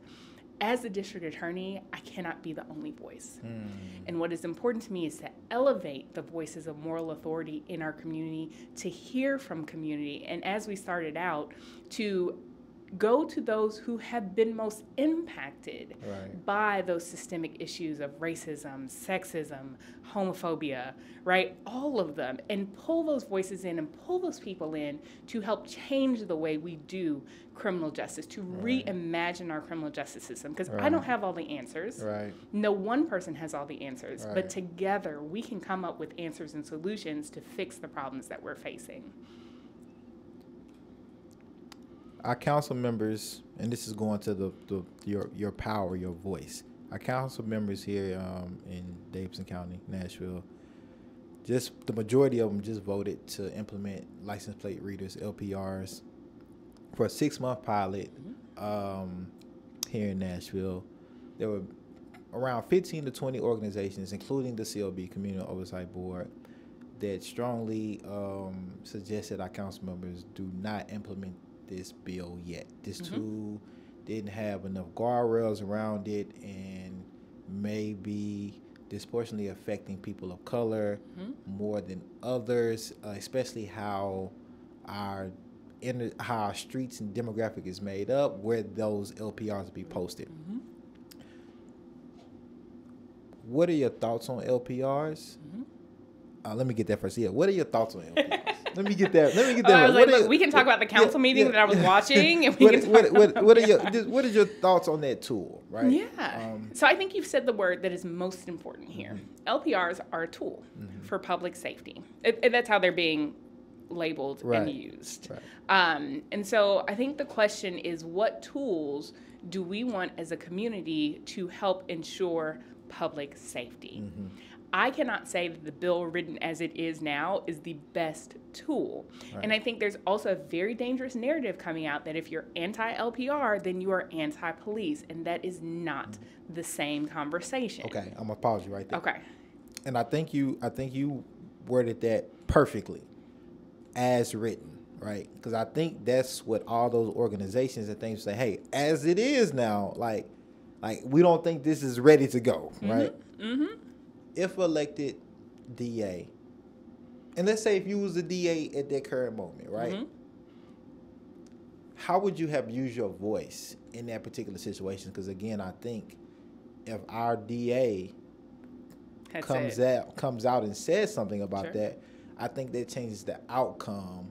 as the district attorney, I cannot be the only voice. Mm. And what is important to me is to elevate the voices of moral authority in our community, to hear from community, and as we started out, to go to those who have been most impacted Right. by those systemic issues of racism, sexism, homophobia, right? All of them, and pull those voices in and pull those people in to help change the way we do criminal justice, to Right. reimagine our criminal justice system. Because I don't have all the answers. Right. No one person has all the answers, Right. but together we can come up with answers and solutions to fix the problems that we're facing. Our council members, and this is going to the, the your your power, your voice. Our council members here um, in Davidson County, Nashville, just the majority of them just voted to implement license plate readers (LPRs) for a six month pilot um, here in Nashville. There were around 15 to 20 organizations, including the COB Community Oversight Board, that strongly um, suggested our council members do not implement this bill yet. This Mhm. tool didn't have enough guardrails around it and maybe disproportionately affecting people of color Mhm. more than others, uh, especially how our inter- how our streets and demographic is made up, where those LPRs be posted. Mhm. What are your thoughts on LPRs? Mhm. Uh, let me get that first. Yeah, what are your thoughts on LPRs? let me get that. Let me get Oh, that. I was like, are look, your- we can talk about the council meeting that I was watching, and we what, can what, what, what are your LPRs. just- what are your thoughts on that tool? Right. Yeah. Um, so I think you've said the word that is most important here. Mm-hmm. LPRs are a tool for public safety. It, it- that's how they're being labeled Right. and used. Right. Um, and so I think the question is what tools do we want as a community to help ensure public safety? Mm-hmm. I cannot say that the bill written as it is now is the best tool. Right. And I think there's also a very dangerous narrative coming out that if you're anti LPR, then you are anti police. And that is not the same conversation. Mm-hmm. Okay, I'm gonna pause you right there. Okay. and I think you I think you worded that perfectly as written, right? Because I think that's what all those organizations and things say. Hey, as it is now, like like we don't think this is ready to go, right? Mm-hmm. If elected DA, and let's say if you was the DA at that current moment, right? Mhm. How would you have used your voice in that particular situation? Because again, I think if our DA That's comes it. out comes out and says something about Sure. that, I think that changes the outcome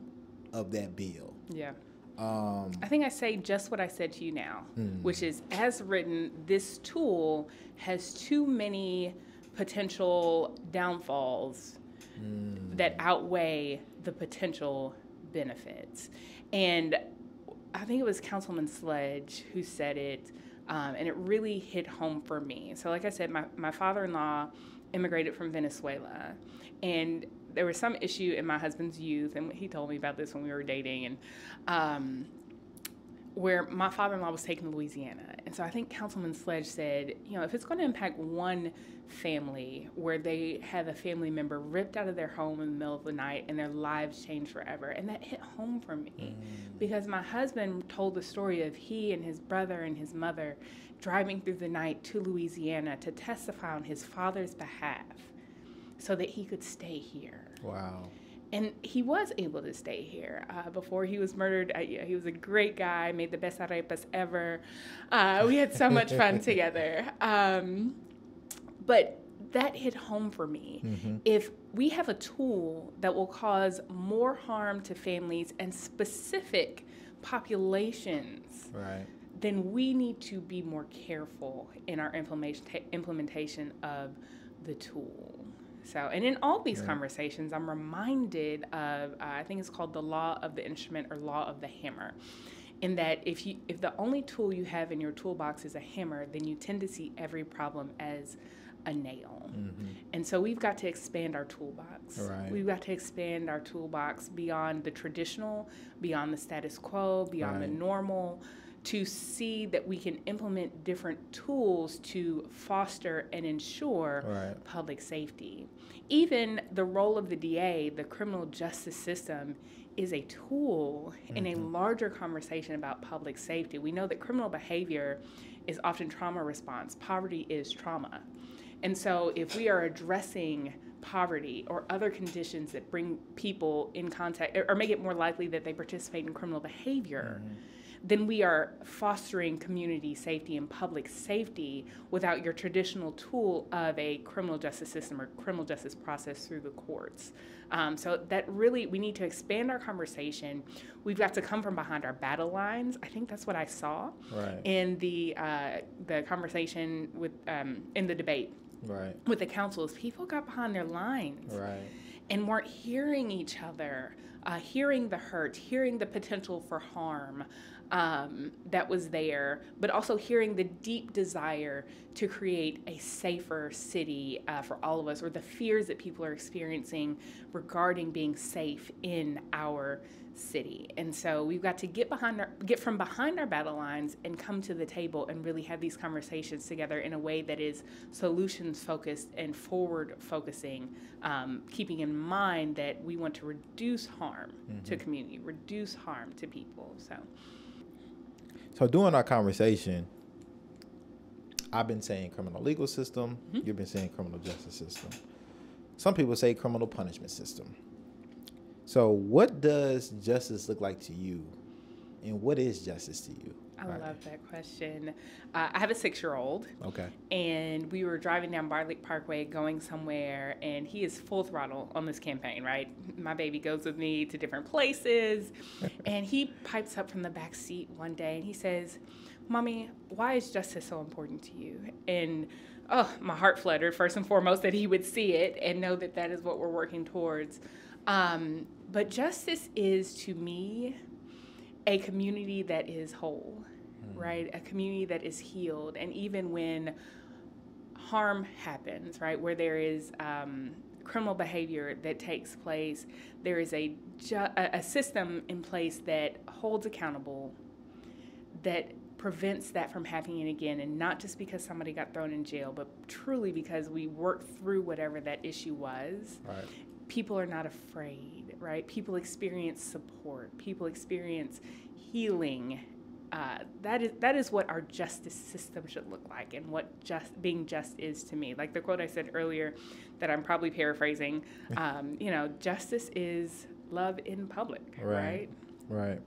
of that bill. Yeah. Um, I think I say just what I said to you now, Mm. which is as written, this tool has too many potential downfalls mm, that outweigh the potential benefits. And I think it was Councilman Sledge who said it, um, and it really hit home for me. So, like I said, my, my father in law immigrated from Venezuela, and there was some issue in my husband's youth, and he told me about this when we were dating, and um, where my father-in-law was taken to Louisiana. And so I think Councilman Sledge said, you know, if it's going to impact one family where they have a family member ripped out of their home in the middle of the night and their lives changed forever. And that hit home for me mm. because my husband told the story of he and his brother and his mother driving through the night to Louisiana to testify on his father's behalf so that he could stay here wow. And he was able to stay here uh, before he was murdered. Uh, yeah, he was a great guy, made the best arepas ever. Uh, we had so much fun together. Um, but that hit home for me. Mm-hmm. If we have a tool that will cause more harm to families and specific populations, Right. then we need to be more careful in our implementation implementation of the tool. So, and in all these Right. conversations, I'm reminded of uh, I think it's called the law of the instrument or law of the hammer. In that, if you if the only tool you have in your toolbox is a hammer, then you tend to see every problem as a nail. Mm-hmm. And so we've got to expand our toolbox. Right. We've got to expand our toolbox beyond the traditional, beyond the status quo, beyond the normal, to see that we can implement different tools to foster and ensure Right. public safety. Even the role of the DA, the criminal justice system, is a tool in a mm-hmm. larger conversation about public safety. We know that criminal behavior is often trauma response, poverty is trauma. And so, if we are addressing poverty or other conditions that bring people in contact or make it more likely that they participate in criminal behavior, mm-hmm. Then we are fostering community safety and public safety without your traditional tool of a criminal justice system or criminal justice process through the courts. Um, so that really, we need to expand our conversation. We've got to come from behind our battle lines. I think that's what I saw Right. in the uh, the conversation with um, in the debate Right. with the councils. People got behind their lines Right. and weren't hearing each other, uh, hearing the hurt, hearing the potential for harm um, that was there, but also hearing the deep desire to create a safer city uh, for all of us, or the fears that people are experiencing regarding being safe in our city. And so we've got to get behind our, get from behind our battle lines and come to the table and really have these conversations together in a way that is solutions focused and forward focusing, um, keeping in mind that we want to reduce harm to community, reduce harm to people. So So during our conversation, I've been saying criminal legal system. Mm-hmm. You've been saying criminal justice system. Some people say criminal punishment system. So what does justice look like to you, and what is justice to you? I Right. love that question. Uh, I have a six year old. Okay. and we were driving down Briley Parkway going somewhere, and he is full throttle on this campaign, right? My baby goes with me to different places, and he pipes up from the back seat one day and he says, Mommy, why is justice so important to you? And oh, my heart fluttered first and foremost that he would see it and know that that is what we're working towards. Um, but justice is to me a community that is whole, right? A community that is healed. And even when harm happens, right, where there is um, criminal behavior that takes place, there is a, ju- a a system in place that holds accountable, that prevents that from happening again. And not just because somebody got thrown in jail, but truly because we worked through whatever that issue was Right. people are not afraid, right? People experience support. People experience healing. Uh, that is that is what our justice system should look like, and what just being just is to me. Like the quote I said earlier, that I'm probably paraphrasing. Um, you know, justice is love in public, Right. right? Right.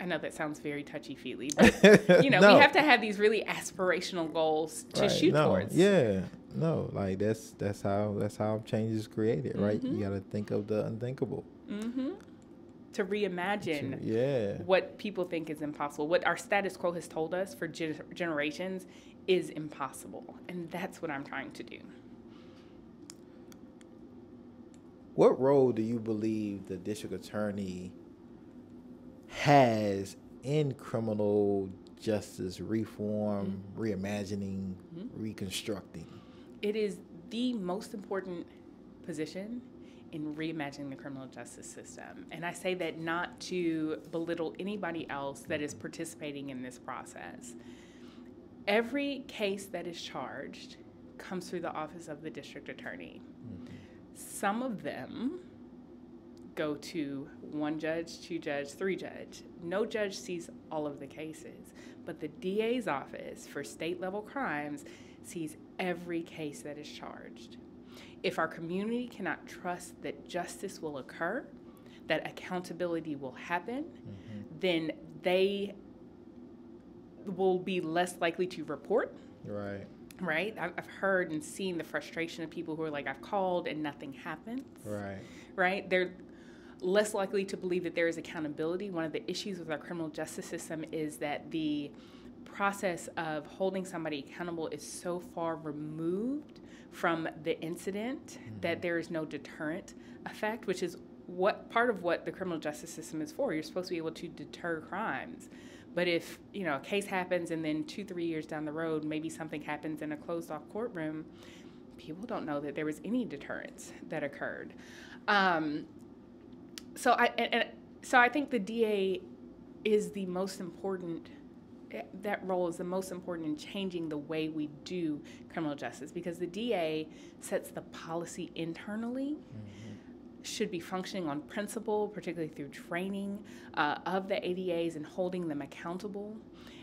I know that sounds very touchy feely, but you know, No. we have to have these really aspirational goals to Right. shoot no. towards. Yeah. No. Like that's that's how that's how change is created, right? Mm-hmm. You got to think of the unthinkable. hmm To reimagine Yeah. what people think is impossible, what our status quo has told us for gen- generations is impossible. And that's what I'm trying to do. What role do you believe the district attorney has in criminal justice reform, mm-hmm. reimagining, mm-hmm. reconstructing? It is the most important position in reimagining the criminal justice system. And I say that not to belittle anybody else that is participating in this process. Every case that is charged comes through the office of the district attorney. Some of them go to one judge, two judge, three judge. No judge sees all of the cases, but the DA's office for state level crimes sees every case that is charged. If our community cannot trust that justice will occur, that accountability will happen, mm-hmm. then they will be less likely to report Right. right? I've I've heard and seen the frustration of people who are like, I've called and nothing happens, Right. right? They're less likely to believe that there is accountability. One of the issues with our criminal justice system is that the process of holding somebody accountable is so far removed from the incident that there is no deterrent effect, which is what part of what the criminal justice system is for. You're supposed to be able to deter crimes. But if, you know, a case happens and then 2 3 years down the road maybe something happens in a closed off courtroom, people don't know that there was any deterrence that occurred. Um, so I and, and so I think the DA is the most important. Eh, That role is the most important in changing the way we do criminal justice because the DA sets the policy internally. Should be functioning on principle, particularly through training uh, of the ADAs and holding them accountable.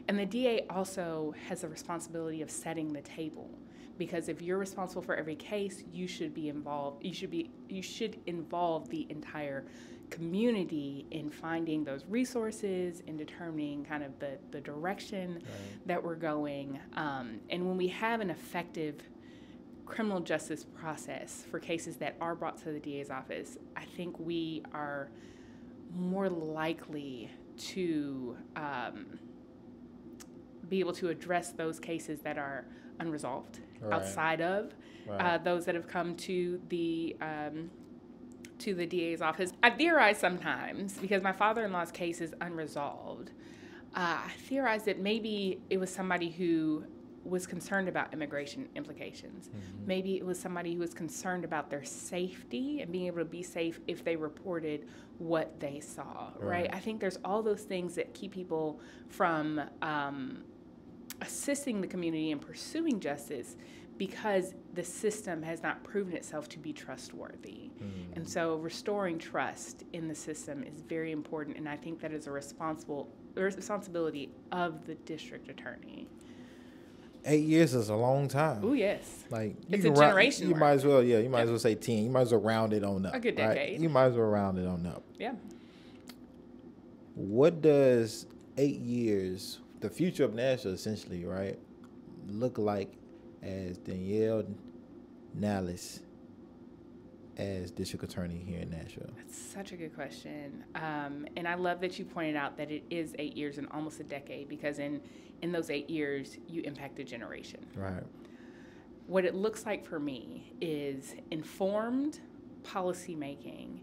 And the DA also has the responsibility of setting the table because if you're responsible for every case, you should be involved. You should be you should involve the entire community in finding those resources and determining kind of the, the direction that we're going. Um, and when we have an effective criminal justice process for cases that are brought to the DA's office, I think we are more likely to um, be able to address those cases that are unresolved Right. outside of uh, those that have come to the um, to the DA's office. I theorize sometimes because my father-in-law's case is unresolved. Uh, I theorize that maybe it was somebody who was concerned about immigration implications. Mm-hmm. Maybe it was somebody who was concerned about their safety and being able to be safe if they reported what they saw. Right? Right. I think there's all those things that keep people from um, assisting the community in pursuing justice because the system has not proven itself to be trustworthy. Hmm. And so restoring trust in the system is very important and I think that is a responsible responsibility of the district attorney. Eight years is a long time. Oh yes. Like It's a generation You might as well, yeah. You might as well say ten. You might as well round it on up. A good right? decade. You might as well round it on up. Yeah. What does eight years, the future of Nashville, essentially, right, look like as Danielle Nellis as district attorney here in Nashville? That's such a good question. Um, and I love that you pointed out that it is eight years and almost a decade because in, in those eight years, you impact a generation. Right. What it looks like for me is informed policymaking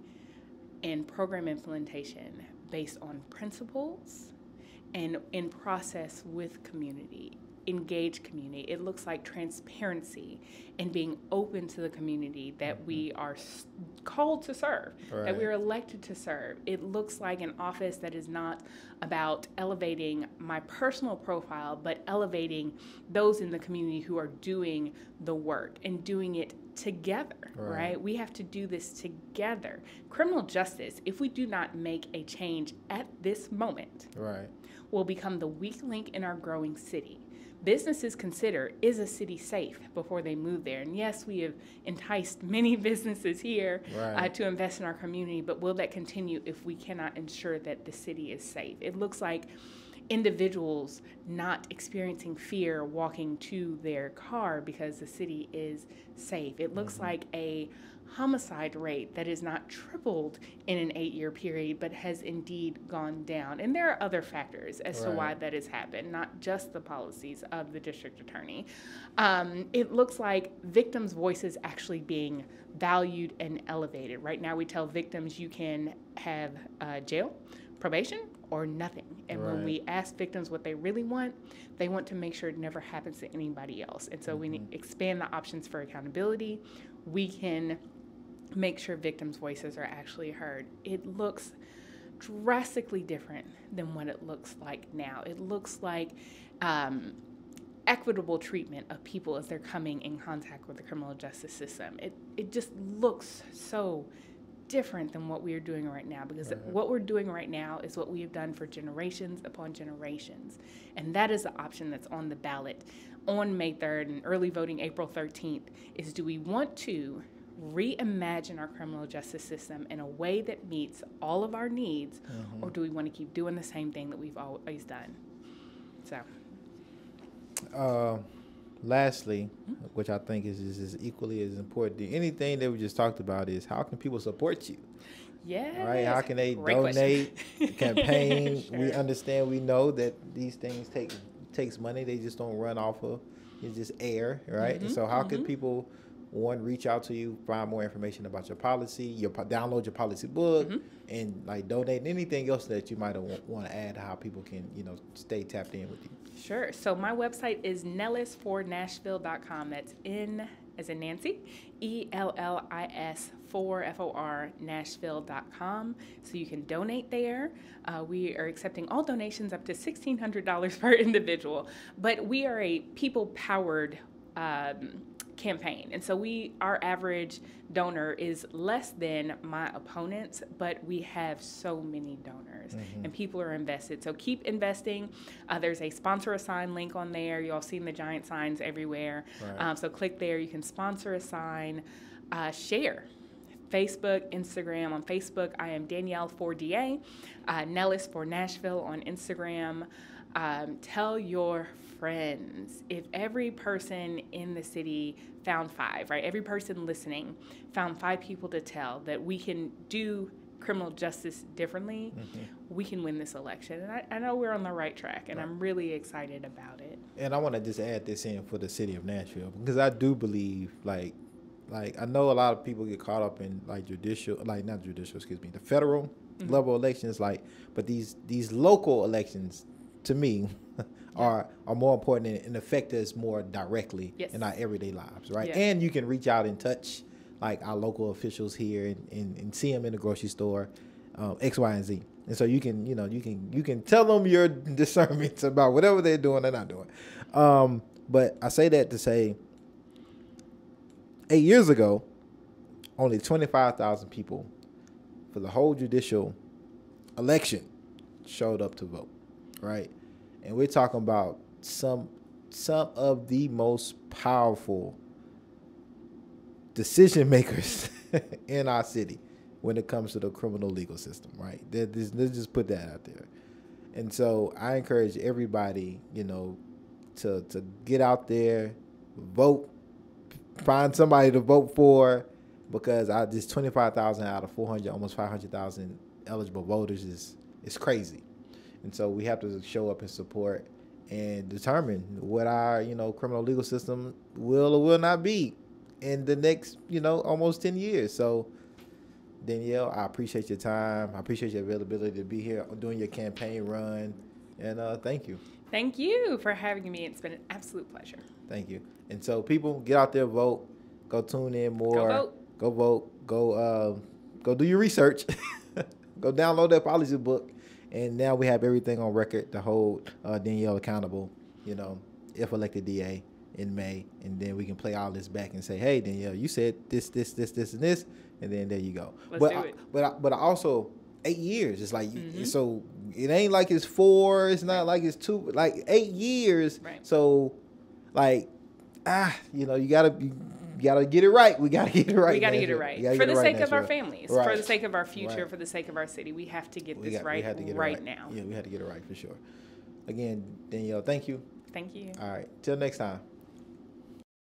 and program implementation based on principles and in process with community engage community it looks like transparency and being open to the community that we mm-hmm. are called to serve that we are elected to serve it looks like an office that is not about elevating my personal profile but elevating those in the community who are doing the work and doing it together Right. right we have to do this together criminal justice if we do not make a change at this moment Right. will become the weak link in our growing city. Businesses consider is a city safe before they move there? And yes, we have enticed many businesses here uh, to invest in our community, but will that continue if we cannot ensure that the city is safe? It looks like individuals not experiencing fear walking to their car because the city is safe. It looks like a homicide rate that is not tripled in an eight year period, but has indeed gone down. And there are other factors as to why that has happened, not just the policies of the district attorney. Um, it looks like victims' voices actually being valued and elevated. Right now, we tell victims you can have uh, jail, probation, or nothing. And when we ask victims what they really want, they want to make sure it never happens to anybody else. And so we need expand the options for accountability. We can make sure victims' voices are actually heard. It looks drastically different than what it looks like now. It looks like um, equitable treatment of people as they're coming in contact with the criminal justice system. It, it just looks so different than what we are doing right now because Right. what we're doing right now is what we have done for generations upon generations. And that is the option that's on the ballot on May 3rd and early voting April 13th is do we want to reimagine our criminal justice system in a way that meets all of our needs or do we want to keep doing the same thing that we've always done? So, Uh, lastly, which I think is, is, is equally as important, anything that we just talked about is how can people support you? Yeah. Right? How can they Great donate, campaign? We understand, we know that these things take takes money. They just don't run off of it's just air, right? And Mhm, so how can mhm. people one reach out to you, find more information about your policy, your download your policy book, Mhm. and like donate anything else that you might want to add, how people can you know stay tapped in with you. Sure. So my website is nellisfornashville.com. That's N as in Nancy, E L L I S for F O R Nashville.com. So you can donate there. Uh, we are accepting all donations up to $1,600 per individual, but we are a people powered um, campaign. And so we our average donor is less than my opponents, but we have so many donors and people are invested. So keep investing. Uh, there's a sponsor a sign link on there. You all seen the giant signs everywhere. Right. Um, so click there. You can sponsor a sign, uh, share. Facebook, Instagram. On Facebook, I am Danielle for DA, uh, Nellis for Nashville on Instagram. Um, tell your friends. If every person in the city found five, right? Every person listening found five people to tell that we can do criminal justice differently, mm-hmm. we can win this election. And I, I know we're on the right track, and I'm really excited about it. And I want to just add this in for the city of Nashville because I do believe, like, like I know a lot of people get caught up in like judicial, like not judicial, excuse me, the federal mm-hmm. level elections, like, but these these local elections, to me, are are more important and, affect us more directly Yes. in our everyday lives, right? Yeah. And you can reach out and touch like our local officials here and, and, and see them in the grocery store, um, X, Y, and Z. And so you can, you know, you can you can tell them your discernments about whatever they're doing, they're not doing. Um, but I say that to say, eight years ago, only twenty five thousand people for the whole judicial election showed up to vote, right? And we're talking about some some of the most powerful decision makers in our city when it comes to the criminal legal system, right? This- Let's just put that out there. And so I encourage everybody, you know, to to get out there, vote, find somebody to vote for, because I just twenty five thousand out of four hundred, almost five hundred thousand eligible voters is is crazy, and so we have to show up and support and determine what our you know criminal legal system will or will not be in the next you know almost ten years. So. Danielle, I appreciate your time. I appreciate your availability to be here doing your campaign run. And uh, thank you. Thank you for having me. It's been an absolute pleasure. Thank you. And so people get out there, vote, go tune in more. go vote. Go vote. Go uh, go do your research. go download that policy book. And now we have everything on record to hold uh, Danielle accountable, you know, if elected DA in May. And then we can play all this back and say, hey, Danielle, you said this, this, this, this, and this. And then there you go. Let's but do I, it. but I, but I also eight years. It's like Mhm. so it ain't like it's four. It's not like it's two. Like eight years. Right. So like ah, you know, you gotta you, gotta get it right. We gotta get it right. we got to get it right for the it sake of our families, for the sake of our future, Right. for the sake of our city. We have to get We this got- right, to get it right, now. Yeah, we had to get it right for sure. Again, Danielle, thank you. Thank you. All right, till next time.